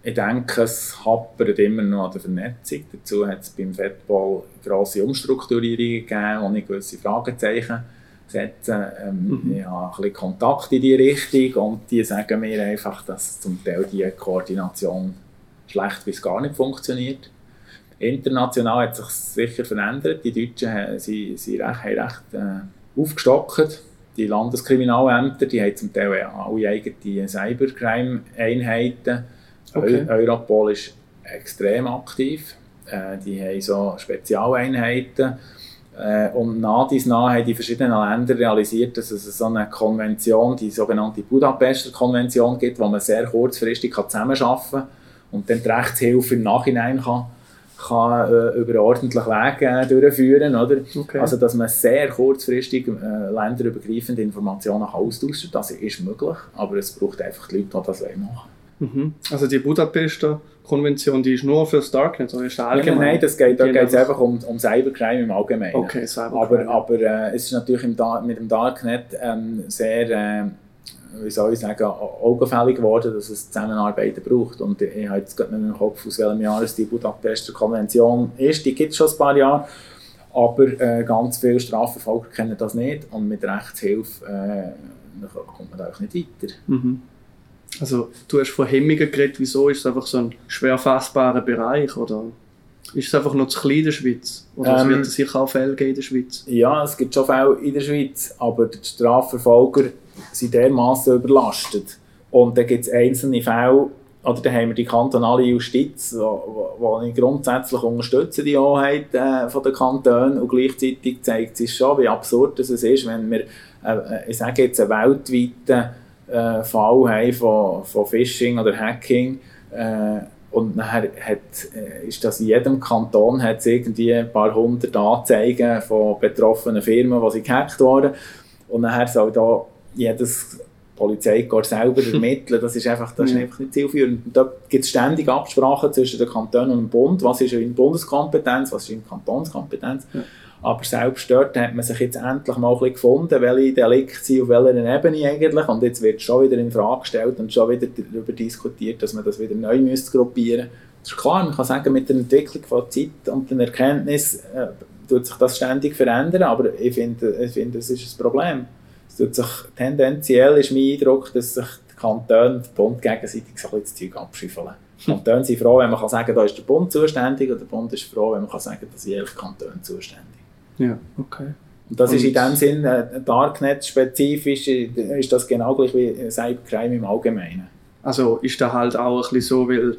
ich denke, es hapert immer noch an der Vernetzung. Dazu hat es beim Fettball grosse Umstrukturierungen gegeben, ohne gewisse Fragezeichen setzen. Ähm, mhm. Ich habe ein bisschen Kontakt in diese Richtung und die sagen mir einfach, dass zum Teil die Koordination schlecht bis gar nicht funktioniert. International hat sich sicher verändert. Die Deutschen haben, sie, sie recht, haben recht äh, aufgestockt. Die Landeskriminalämter die haben zum Teil alle eigene Cybercrime-Einheiten. Okay. Europol ist extrem aktiv. Äh, die haben so Spezialeinheiten. Äh, und nach dies nach haben die verschiedenen Länder realisiert, dass es so eine Konvention, die sogenannte Budapester Konvention gibt, wo man sehr kurzfristig zusammenarbeiten kann und dann die Rechtshilfe im Nachhinein kann kann äh, über ordentliche Wege äh, durchführen oder? Okay. Also, dass man sehr kurzfristig äh, länderübergreifende Informationen austauschen kann, das ist möglich, aber es braucht einfach die Leute, die das machen mhm. Also die Budapester Konvention, die ist nur für das Darknet oder ist allgemein? Nein, nein, das geht, da geht es einfach um, um Cybercrime im Allgemeinen. Okay, Cybercrime. Aber, aber äh, es ist natürlich mit dem Darknet ähm, sehr äh, wie soll ich sagen, augenfällig geworden, dass es Zusammenarbeit braucht. Und ich habe jetzt gerade nicht im Kopf, aus welchem Jahr es die Budapester Konvention ist. Die gibt es schon ein paar Jahre. Aber äh, ganz viele Strafverfolger kennen das nicht. Und mit Rechtshilfe äh, kommt man da auch nicht weiter. Mhm. Also, du hast von Hemmungen geredet. Wieso ist es einfach so ein schwer fassbarer Bereich? Oder ist es einfach noch zu klein in der Schweiz? Oder ähm, es wird sicher auch Fälle geben in der Schweiz? Ja, es gibt schon Fälle in der Schweiz. Aber die Strafverfolger sind dermaßen überlastet. Und dann gibt es einzelne Fälle, oder dann haben wir die kantonale Justiz, die ich grundsätzlich unterstütze, die Hoheit äh, von den Kantonen. Und gleichzeitig zeigt es schon, wie absurd es ist, wenn wir, äh, ich sage jetzt, einen weltweiten äh, Fall haben von, von Phishing oder Hacking. Äh, und nachher hat, äh, ist das in jedem Kanton hat irgendwie ein paar hundert Anzeigen von betroffenen Firmen, die gehackt wurden. Und nachher soll da jedes Polizeikorps selber [laughs] ermitteln. Das ist einfach, das ist einfach nicht zielführend. Und da gibt es ständig Absprachen zwischen den Kantonen und dem Bund. Was ist in Bundeskompetenz, was ist in Kantonskompetenz. Ja. Aber selbst dort hat man sich jetzt endlich mal ein bisschen gefunden, welche Delikte sind auf welcher Ebene eigentlich. Und jetzt wird schon wieder in Frage gestellt und schon wieder darüber diskutiert, dass man das wieder neu müsste gruppieren Das ist klar, man kann sagen, mit der Entwicklung von Zeit und der Erkenntnis äh, tut sich das ständig verändern, aber ich finde, ich finde, das ist ein Problem es tut sich, tendenziell ist mein Eindruck, dass sich die Kantone und der Bund gegenseitig so ein bisschen das Zeug abschiffeln. [laughs] Die Kantone sind froh, wenn man kann sagen da ist der Bund zuständig, und der Bund ist froh, wenn man kann sagen da sind jedes Kanton zuständig. Ja, okay. Und das und ist in dem Sinn, äh, Darknet-spezifisch, ist das genau gleich wie Cybercrime im Allgemeinen. Also ist da halt auch ein bisschen so, weil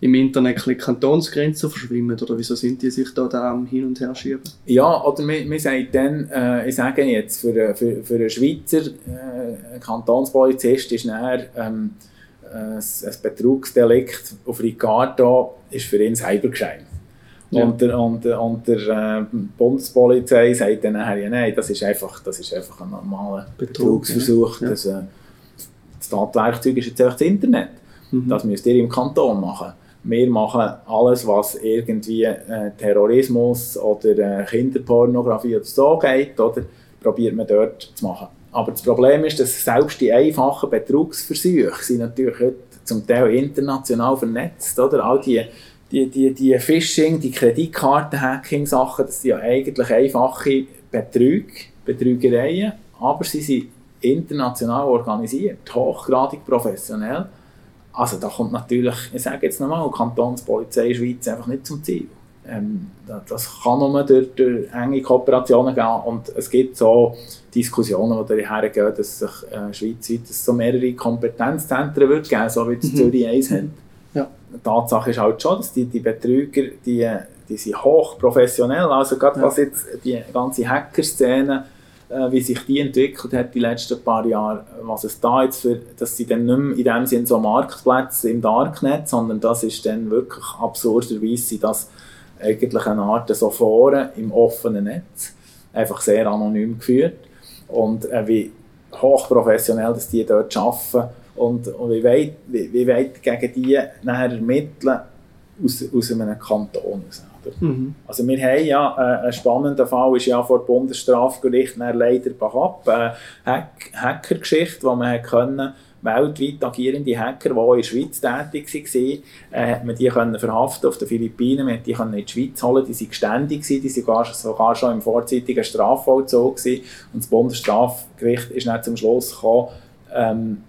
im Internet ein Kantonsgrenzen verschwimmen? Oder wieso sind die sich da, da Hin- und Her schieben? Ja, oder man, man sagt dann, äh, ich sage jetzt, für, für, für einen Schweizer äh, Kantonspolizist ist nachher, ähm, ein, ein Betrugsdelikt auf Ricardo ist für ihn Cybercrime. Ja. Und der, und, und der äh, Bundespolizei sagt dann nachher, ja, nein, das ist einfach, das ist einfach ein normaler Betrug, Betrugsversuch. Ja. Das, äh, das Tatwerkzeug ist jetzt einfach das Internet. Mhm. Das müsst ihr im Kanton machen. Wir machen alles, was irgendwie äh, Terrorismus oder äh, Kinderpornografie oder so geht, oder probiert man dort zu machen. Aber das Problem ist, dass selbst die einfachen Betrugsversuche sind natürlich heute zum Teil international vernetzt, oder? All die die, die, die Phishing, die Kreditkarten-Hacking-Sachen, das sind ja eigentlich einfache Betrüge, Betrügereien, aber sie sind international organisiert, hochgradig professionell. Also da kommt natürlich, ich sage jetzt nochmal, die Kantonspolizei Schweiz einfach nicht zum Ziel. Ähm, das kann nur durch, durch, enge Kooperationen gehen und es gibt so Diskussionen, die daher gehen, dass sich äh, schweizweit so mehrere Kompetenzzentren wird geben, so wie das mhm. Zürich eins hat. Die Tatsache ist halt schon, dass die, die Betrüger, die, die sind hochprofessionell, also gerade ja. was jetzt die ganze Hacker-Szene äh, wie sich die entwickelt hat die letzten paar Jahre, was es da jetzt für, dass sie dann nicht mehr in dem Sinne so Marktplätze im Darknet, sondern das ist dann wirklich absurderweise, dass eigentlich eine Art so Foren im offenen Netz, einfach sehr anonym geführt. Und äh, wie hochprofessionell, dass die dort arbeiten und, und wie, weit, wie, wie weit gegen die nachher ermitteln aus, aus einem Kanton. Mhm. Also wir haben ja, äh, ein spannender Fall ist ja vor dem Bundesstrafgericht leider Bachab, eine Hack Hackergeschichte, wo man können, weltweit agierende Hacker, die in der Schweiz tätig waren, äh, man die können verhaften auf den Philippinen, man die können in die Schweiz holen, die waren geständig, die waren sogar, sogar schon im vorzeitigen Strafvollzug gewesen. und das Bundesstrafgericht ist dann zum Schluss gekommen, ähm,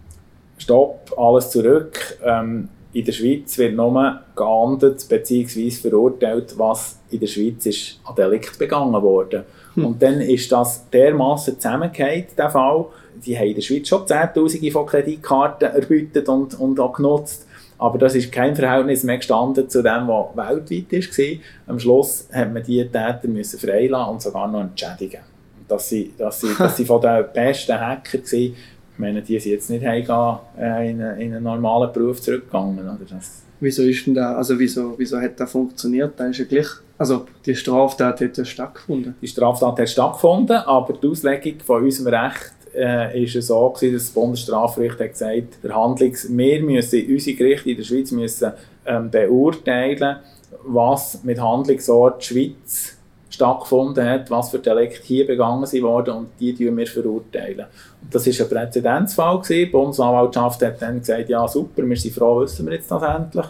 stopp, alles zurück, ähm, in der Schweiz wird nur geahndet bzw. verurteilt, was in der Schweiz ist an Delikt begangen wurde. Hm. Und dann ist das dermaßen zusammengefallen, der Fall. Die haben in der Schweiz schon Zehntausende von Kreditkarten erbietet und, und auch genutzt. Aber das ist kein Verhältnis mehr gestanden zu dem, was weltweit war. Am Schluss hat man die Täter müssen freilassen und sogar noch entschädigen. Dass sie, dass sie, dass sie von den besten Hacker waren, ich meine, die sind jetzt nicht heimgehen, äh, in, in einen normalen Beruf zurückgegangen. Oder? Das wieso ist denn da, also wieso, wieso hat das funktioniert? Da ist ja gleich, also die Straftat hat ja stattgefunden. Die Straftat hat stattgefunden, aber die Auslegung von unserem Recht äh, ist es so gewesen, dass das Bundesstrafgericht hat gesagt, der Handlungs wir müssen, unsere Gerichte in der Schweiz müssen ähm, beurteilen, was mit Handlungsort Schweiz stattgefunden hat, was für Delikte hier begangen sind worden und die tun wir verurteilen. Und das war ein Präzedenzfall. Gewesen. Die Bundesanwaltschaft hat dann gesagt, ja super, wir sind froh, wissen wir jetzt das endlich.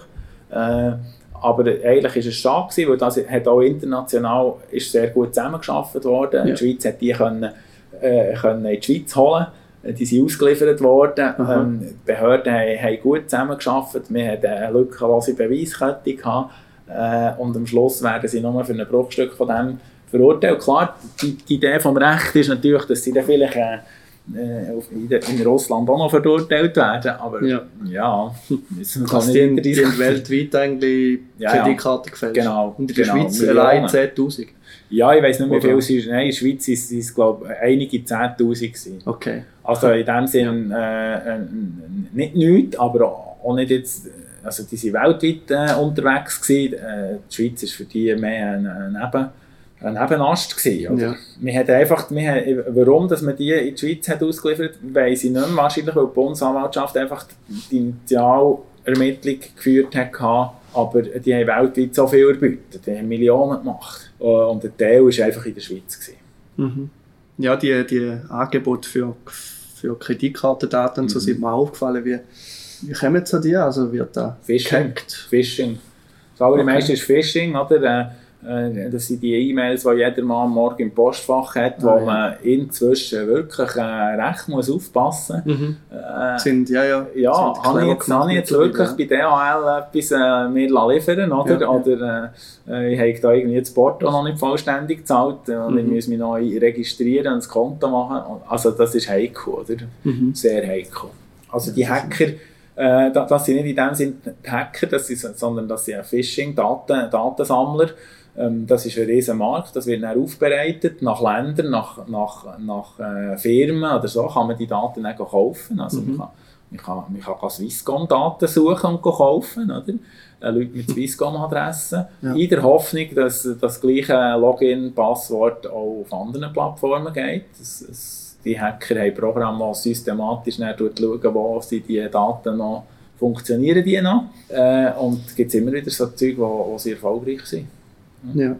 Äh, aber eigentlich war es schade, gewesen, weil das hat auch international ist sehr gut zusammengearbeitet worden. Ja. Die Schweiz hat die können, äh, können in die Schweiz holen die sind ausgeliefert worden. Ähm, die Behörden haben, haben gut zusammengearbeitet. Wir hatten eine lückenlose Beweiskette. Gehabt. Äh, und am Schluss werden sie nur für ein Bruchstück von dem verurteilt. Klar, die, die Idee vom Recht ist natürlich, dass sie dann vielleicht äh, äh in, in, Russland auch noch verurteilt werden, aber ja, ja müssen wir also die, die sind weltweit eigentlich ja, Kreditkarte gefällt. Genau. Und in der genau, Schweiz allein 10'000. Ja, ich weiß nicht, wie viel es ist. Nein, in der Schweiz sind es, glaube ich, einige 10'000 Okay. Also in dem Sinne äh, äh, nicht nichts, aber auch nicht jetzt also die waren weltweit äh, unterwegs gewesen. Äh, die Schweiz war für die mehr ein, ein, Neben, ein Nebenast gewesen, oder? Ja. Wir hat einfach, wir hat, warum dass man die in die Schweiz hat ausgeliefert, weiß ich nicht mehr. Wahrscheinlich, weil die Bundesanwaltschaft einfach die Initialermittlung geführt hat, aber die haben weltweit so viel erbeutet, die haben Millionen gemacht. Äh, und der Teil war einfach in der Schweiz. Gewesen. Mhm. Ja, die, die Angebote für, für Kreditkartendaten mhm. so sind mir aufgefallen, wie wie kommen zu dir? Also wird da Phishing. Phishing. Das allermeiste okay. ist Phishing, oder? Äh, das sind die E-Mails, die jeder Mann morgen im Postfach hat, wo ah, ja. man inzwischen wirklich äh, recht muss aufpassen muss. Mhm. Äh, sind, ja, ja. Ja, habe ich jetzt, habe ich jetzt wirklich bei DHL etwas äh, mir liefern oder? Ja, oder äh, ich habe da irgendwie das Porto noch nicht vollständig gezahlt und mhm. ich muss mich noch registrieren und das Konto machen. Also das ist heikel, oder? Mhm. Sehr heikel. Also die Hacker Äh, das sind nicht in dem Sinne die Hacker, das sind, sondern das sind Phishing, Daten, Datensammler. Ähm, das ist ein riesen Markt, das wird dann aufbereitet nach Ländern, nach, nach, nach äh, Firmen oder so, kann man die Daten dann kaufen. Also mhm. man kann, man kann, man kann Swisscom-Daten suchen und kaufen, oder? Äh, Leute mit Swisscom-Adressen, ja. in der Hoffnung, dass das gleiche Login-Passwort auch auf anderen Plattformen geht. Das, das, die Hacker haben Programme, die systematisch schauen, wo sie die Daten noch funktionieren die noch. Äh, und es gibt immer wieder so Zeug, wo, wo sie erfolgreich sind. Ja.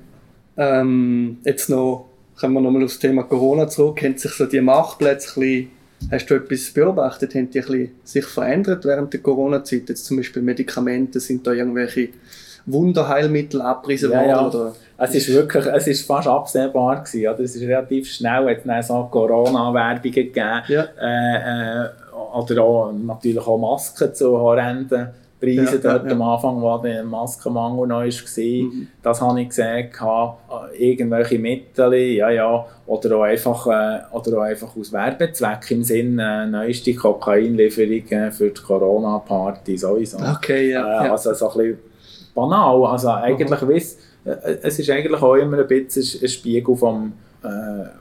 Ähm, jetzt noch, kommen wir nochmal aufs Thema Corona zurück. Haben sich so die Marktplätze Hast du etwas beobachtet? Haben die sich verändert während der Corona-Zeit? Jetzt zum Beispiel Medikamente, sind da irgendwelche Wunderheilmittel abgepriesen worden? Ja, ja. Es ist wirklich, es ist fast absehbar gewesen, oder? Es ist relativ schnell, hat es so Corona-Werbungen gegeben, ja. äh, äh, oder auch, natürlich auch Masken zu horrenden Preise ja, dort ja, am Anfang, wo der Maskenmangel noch war. Mhm. Das habe ich gesehen. Irgendwelche Mittel, ja, ja. Oder auch einfach, äh, oder auch einfach aus Werbezweck im Sinne äh, neueste Kokainlieferungen für die Corona-Party sowieso. Okay, ja, äh, Also so ein bisschen banal. Also eigentlich, mhm. weiss, äh, es ist eigentlich auch immer ein bisschen ein Spiegel vom äh,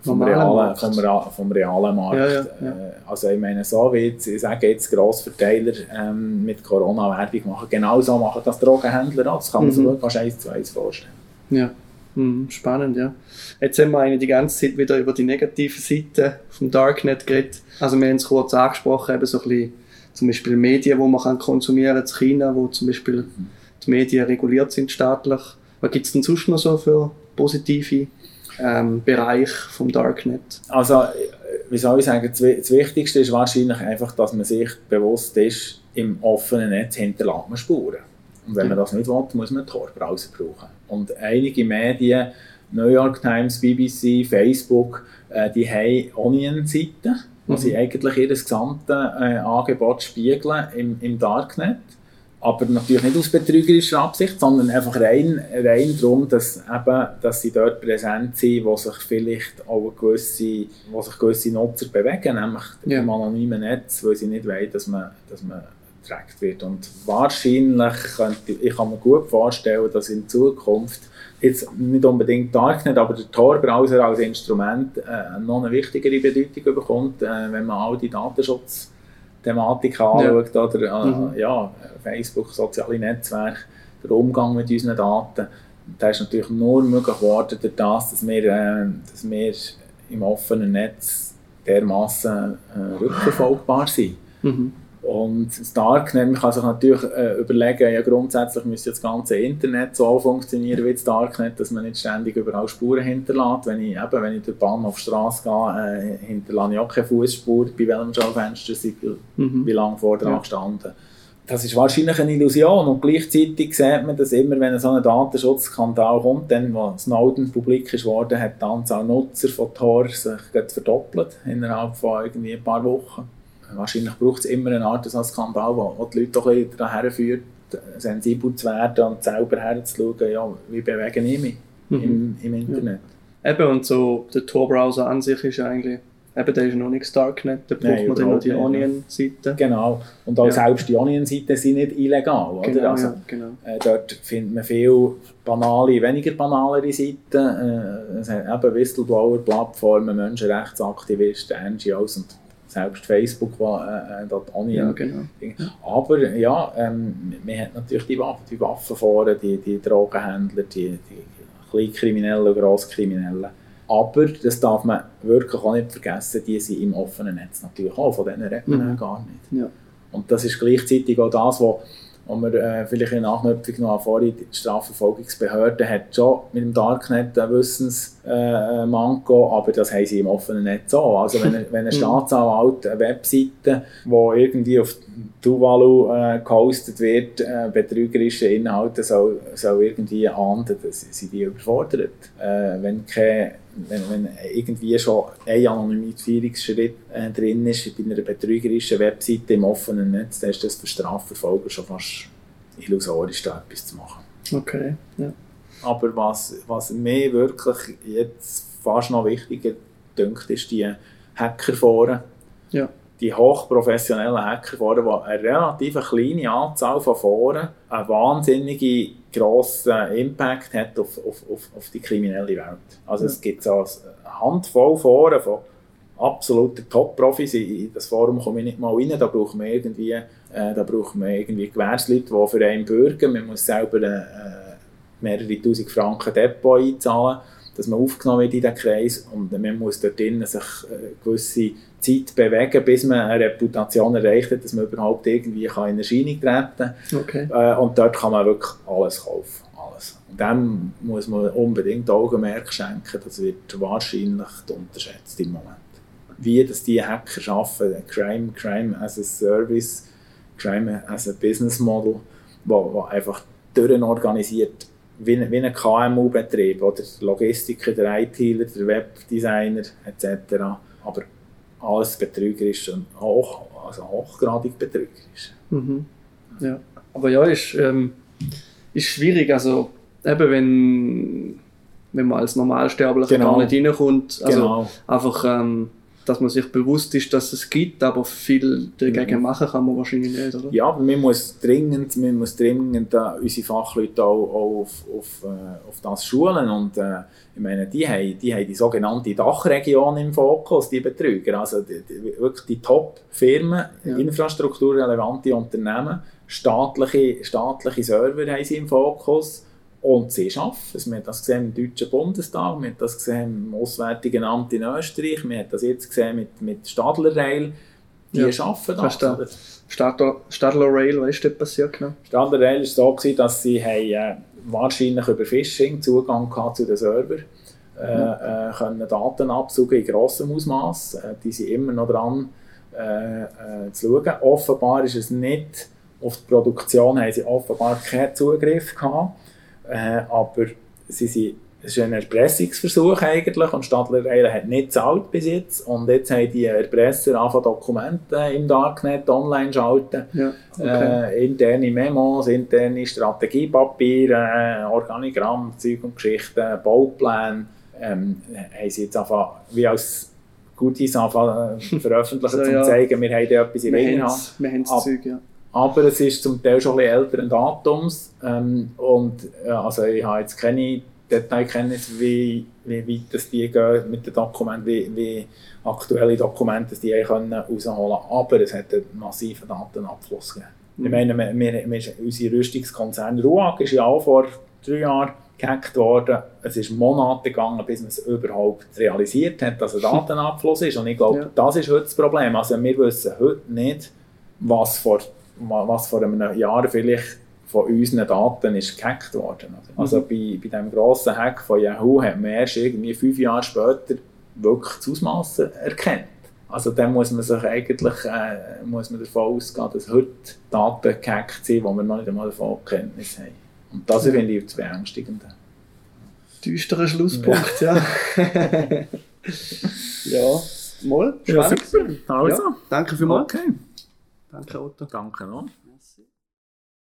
vom, realen, vom, vom, realen Markt. Ja, ja, ja. Äh, also ich meine, so wie jetzt, ich sage jetzt Grossverteiler ähm, mit Corona-Werbung machen, genauso machen das Drogenhändler auch. Das kann man mhm. sich fast eins zu eins vorstellen. Ja, mhm, spannend, ja. Jetzt haben wir eigentlich die ganze Zeit wieder über die negative Seite vom Darknet geredet. Also wir haben es kurz angesprochen, eben so ein bisschen zum Beispiel Medien, die man kann konsumieren kann, in China, wo zum Beispiel mhm. Die Medien reguliert sind staatlich. Was gibt es denn sonst noch so für positive ähm, Bereich vom Darknet? Also, wie soll ich sagen, das Wichtigste ist wahrscheinlich einfach, dass man sich bewusst ist, im offenen Netz hinterlässt man Spuren. Und wenn man das nicht will, muss man einen Tor-Browser brauchen. Und einige Medien, New York Times, BBC, Facebook, äh, die haben Onion-Seiten, wo mhm. sie eigentlich ihr gesamtes äh, Angebot spiegeln im, im Darknet aber natürlich nicht aus betrügerischer Absicht, sondern einfach rein, rein darum, dass, eben, dass sie dort präsent sind, wo sich vielleicht auch gewisse, wo sich gewisse Nutzer bewegen, nämlich ja. im anonymen Netz, weil sie nicht wollen, dass man, dass man getrackt wird. Und wahrscheinlich könnte, ich kann mir gut vorstellen, dass in Zukunft jetzt nicht unbedingt Darknet, aber der Tor-Browser als Instrument äh, noch eine wichtigere Bedeutung bekommt, äh, wenn man all die Datenschutz Thematik anschaut, ja. oder äh, mhm. ja, Facebook, soziale Netzwerke, der Umgang mit unseren Daten, da ist natürlich nur möglich geworden durch das, dass wir, äh, dass wir im offenen Netz dermaßen äh, rückverfolgbar sind. Mhm. Und das Darknet, man kann sich natürlich äh, überlegen, ja grundsätzlich müsste das ganze Internet so funktionieren wie das Darknet, dass man nicht ständig überall Spuren hinterlässt. Wenn ich, eben, wenn ich durch die Bahn auf die Straße gehe, äh, hinterlasse ich auch keine Fußspur, bei welchem Schaufenster sind, mhm. wie lange vor dran ja. gestanden. Das ist wahrscheinlich eine Illusion und gleichzeitig sieht man, dass immer, wenn so ein Datenschutzskandal kommt, dann, wo Snowden publik ist worden, hat die Anzahl Nutzer von Tor sich verdoppelt innerhalb von irgendwie ein paar Wochen wahrscheinlich braucht es immer eine Art so Skandal, wo, wo die Leute doch ein daher führt, sensibel zu werden und selber herzuschauen, ja, wie bewege ich mich mhm. im, im Internet. Ja. Eben, und so der Tor-Browser an sich ist eigentlich Eben, der ist noch nicht Darknet, da braucht Nein, man dann noch die Onion-Seite. Genau, und auch ja. selbst die Onion-Seiten sind nicht illegal, oder? Genau, also, ja, genau. Äh, dort findet man viel banale, weniger banalere Seiten, äh, eben Whistleblower-Plattformen, Menschenrechtsaktivisten, NGOs und selbst Facebook, wo äh, äh dort Onion. Ja, genau. Aber ja, ähm, man hat natürlich die Waffen, die Waffen vorne, die, die Drogenhändler, die, die Kleinkriminellen und Grosskriminellen. Aber das darf man wirklich auch nicht vergessen, die sind im offenen Netz natürlich auch, von denen redet man mhm. gar nicht. Ja. Und das ist gleichzeitig auch das, was wo wir äh, vielleicht in Nachknüpfung noch vorhin, die Strafverfolgungsbehörde hat schon mit dem Darknet ein Wissensmanko, äh, aber das haben sie im offenen Netz auch. Also wenn, [laughs] wenn ein mhm. Staatsanwalt eine Webseite, die irgendwie auf Tuvalu äh, gehostet wird, äh, betrügerische Inhalte soll, soll irgendwie ahnden, dann sind die überfordert. Äh, wenn keine wenn, wenn irgendwie schon ein Anonymisierungsschritt äh, drin ist bei einer betrügerischen Webseite im offenen Netz, dann ist das für Strafverfolger schon fast illusorisch, da etwas zu machen. Okay, ja. Aber was, was mir wirklich jetzt fast noch wichtiger dünkt, ist die Hackerforen. Ja. die hochprofessionellen Hacker vor, die eine relativ kleine Anzahl von Foren einen wahnsinnig grossen Impact hat auf, auf, auf, auf die kriminelle Welt. Also ja. es gibt so eine Handvoll Foren von absoluten Top-Profis. In das Forum komme ich nicht mal rein, da brauchen wir irgendwie, äh, da brauchen wir irgendwie Gewährsleute, die für einen bürgen. Man muss selber äh, mehrere tausend Franken Depot einzahlen, dass man aufgenommen wird in diesen Kreis und man muss dort drinnen sich äh, gewisse Zeit bewegen, bis man eine Reputation erreicht hat, dass man überhaupt irgendwie kann in Erscheinung treten kann. Okay. Äh, und dort kann man wirklich alles kaufen. Alles. Und dem muss man unbedingt Augenmerk schenken, das wird wahrscheinlich unterschätzt im Moment. Wie dass die Hacker arbeiten, Crime, Crime as a Service, Crime as a Business Model, wo, wo einfach durchorganisiert wie, wie ein KMU-Betrieb, oder Logistiker, der ITler, der Webdesigner etc. Aber alles betrügerisch und hoch, also hochgradig betrügerisch. Mhm. Ja. Aber ja, ist, ähm, ist schwierig. Also eben wenn, wenn man als Normalsterblicher genau. gar nicht reinkommt. Also genau. einfach ähm, dass man sich bewusst ist, dass es gibt, aber viel dagegen mhm. machen kann man wahrscheinlich nicht, oder? Ja, man muss dringend, man muss dringend äh, unsere Fachleute auch, auch auf, auf, äh, auf das schulen und äh, ich meine, die haben, die haben die sogenannte Dachregion im Fokus, die Betrüger, also die, die, wirklich die Top-Firmen, ja. infrastrukturrelevante Unternehmen, staatliche, staatliche Server haben sie im Fokus und sie schaffen es. Wir haben das gesehen im Deutschen Bundestag, wir haben das gesehen im Auswärtigen Amt in Österreich, wir haben das jetzt gesehen mit, mit Stadler Rail. Die ja. schaffen das. Stadler, Stadler Rail, was ist dort passiert genau? Stadler Rail war so, gewesen, dass sie haben, äh, wahrscheinlich über Phishing Zugang zu den Servern äh, äh, können Daten absuchen in grossem Ausmaß. Äh, die sind immer noch dran äh, äh, zu schauen. Offenbar ist es nicht, auf die Produktion haben sie offenbar keinen Zugriff gehabt. Äh, aber sie sind, es ist ein Erpressungsversuch eigentlich und Stadler Rail hat nicht gezahlt bis jetzt und jetzt haben die Erpresser angefangen Dokumente im Darknet online schalten, ja, okay. äh, interne Memos, interne Strategiepapiere, äh, Organigramm, Zeug und Geschichten, Baupläne, ähm, haben sie jetzt einfach wie als Goodies anfangen äh, [laughs] veröffentlichen, so, um zu zeigen, wir haben da etwas in der Hand. Wir haben das Zeug, ja aber es ist zum Teil schon ein bisschen älteren Datums ähm, und äh, also ich habe jetzt keine Detailkenntnis, wie, wie weit das die gehen mit den Dokumenten, wie, wie aktuelle Dokumente die können rausholen können, aber es hat einen massiven Datenabfluss gegeben. Mhm. Ich meine, wir, wir, wir, unser Rüstungskonzern RUAG ist ja auch vor drei Jahren gehackt worden. Es ist Monate gegangen, bis man es überhaupt realisiert hat, dass ein [laughs] Datenabfluss ist. Und ich glaube, ja. das ist heute das Problem. Also wir wissen heute nicht, was vor was vor einem Jahr vielleicht von unseren Daten ist gehackt worden. Also mhm. bei, bei diesem grossen Hack von Yahoo hat man erst irgendwie fünf Jahre später wirklich das Ausmaß erkennt. Also dann muss man sich eigentlich äh, muss man davon ausgehen, dass heute Daten gehackt sind, wo wir noch nicht einmal davon Kenntnis haben. Und das ja. finde ich das Beängstigende. Düsterer Schlusspunkt, ja. Ja, [laughs] ja mal. Ja, super. Also. Ja, danke vielmals. Okay. Danke, Otto. Danke noch.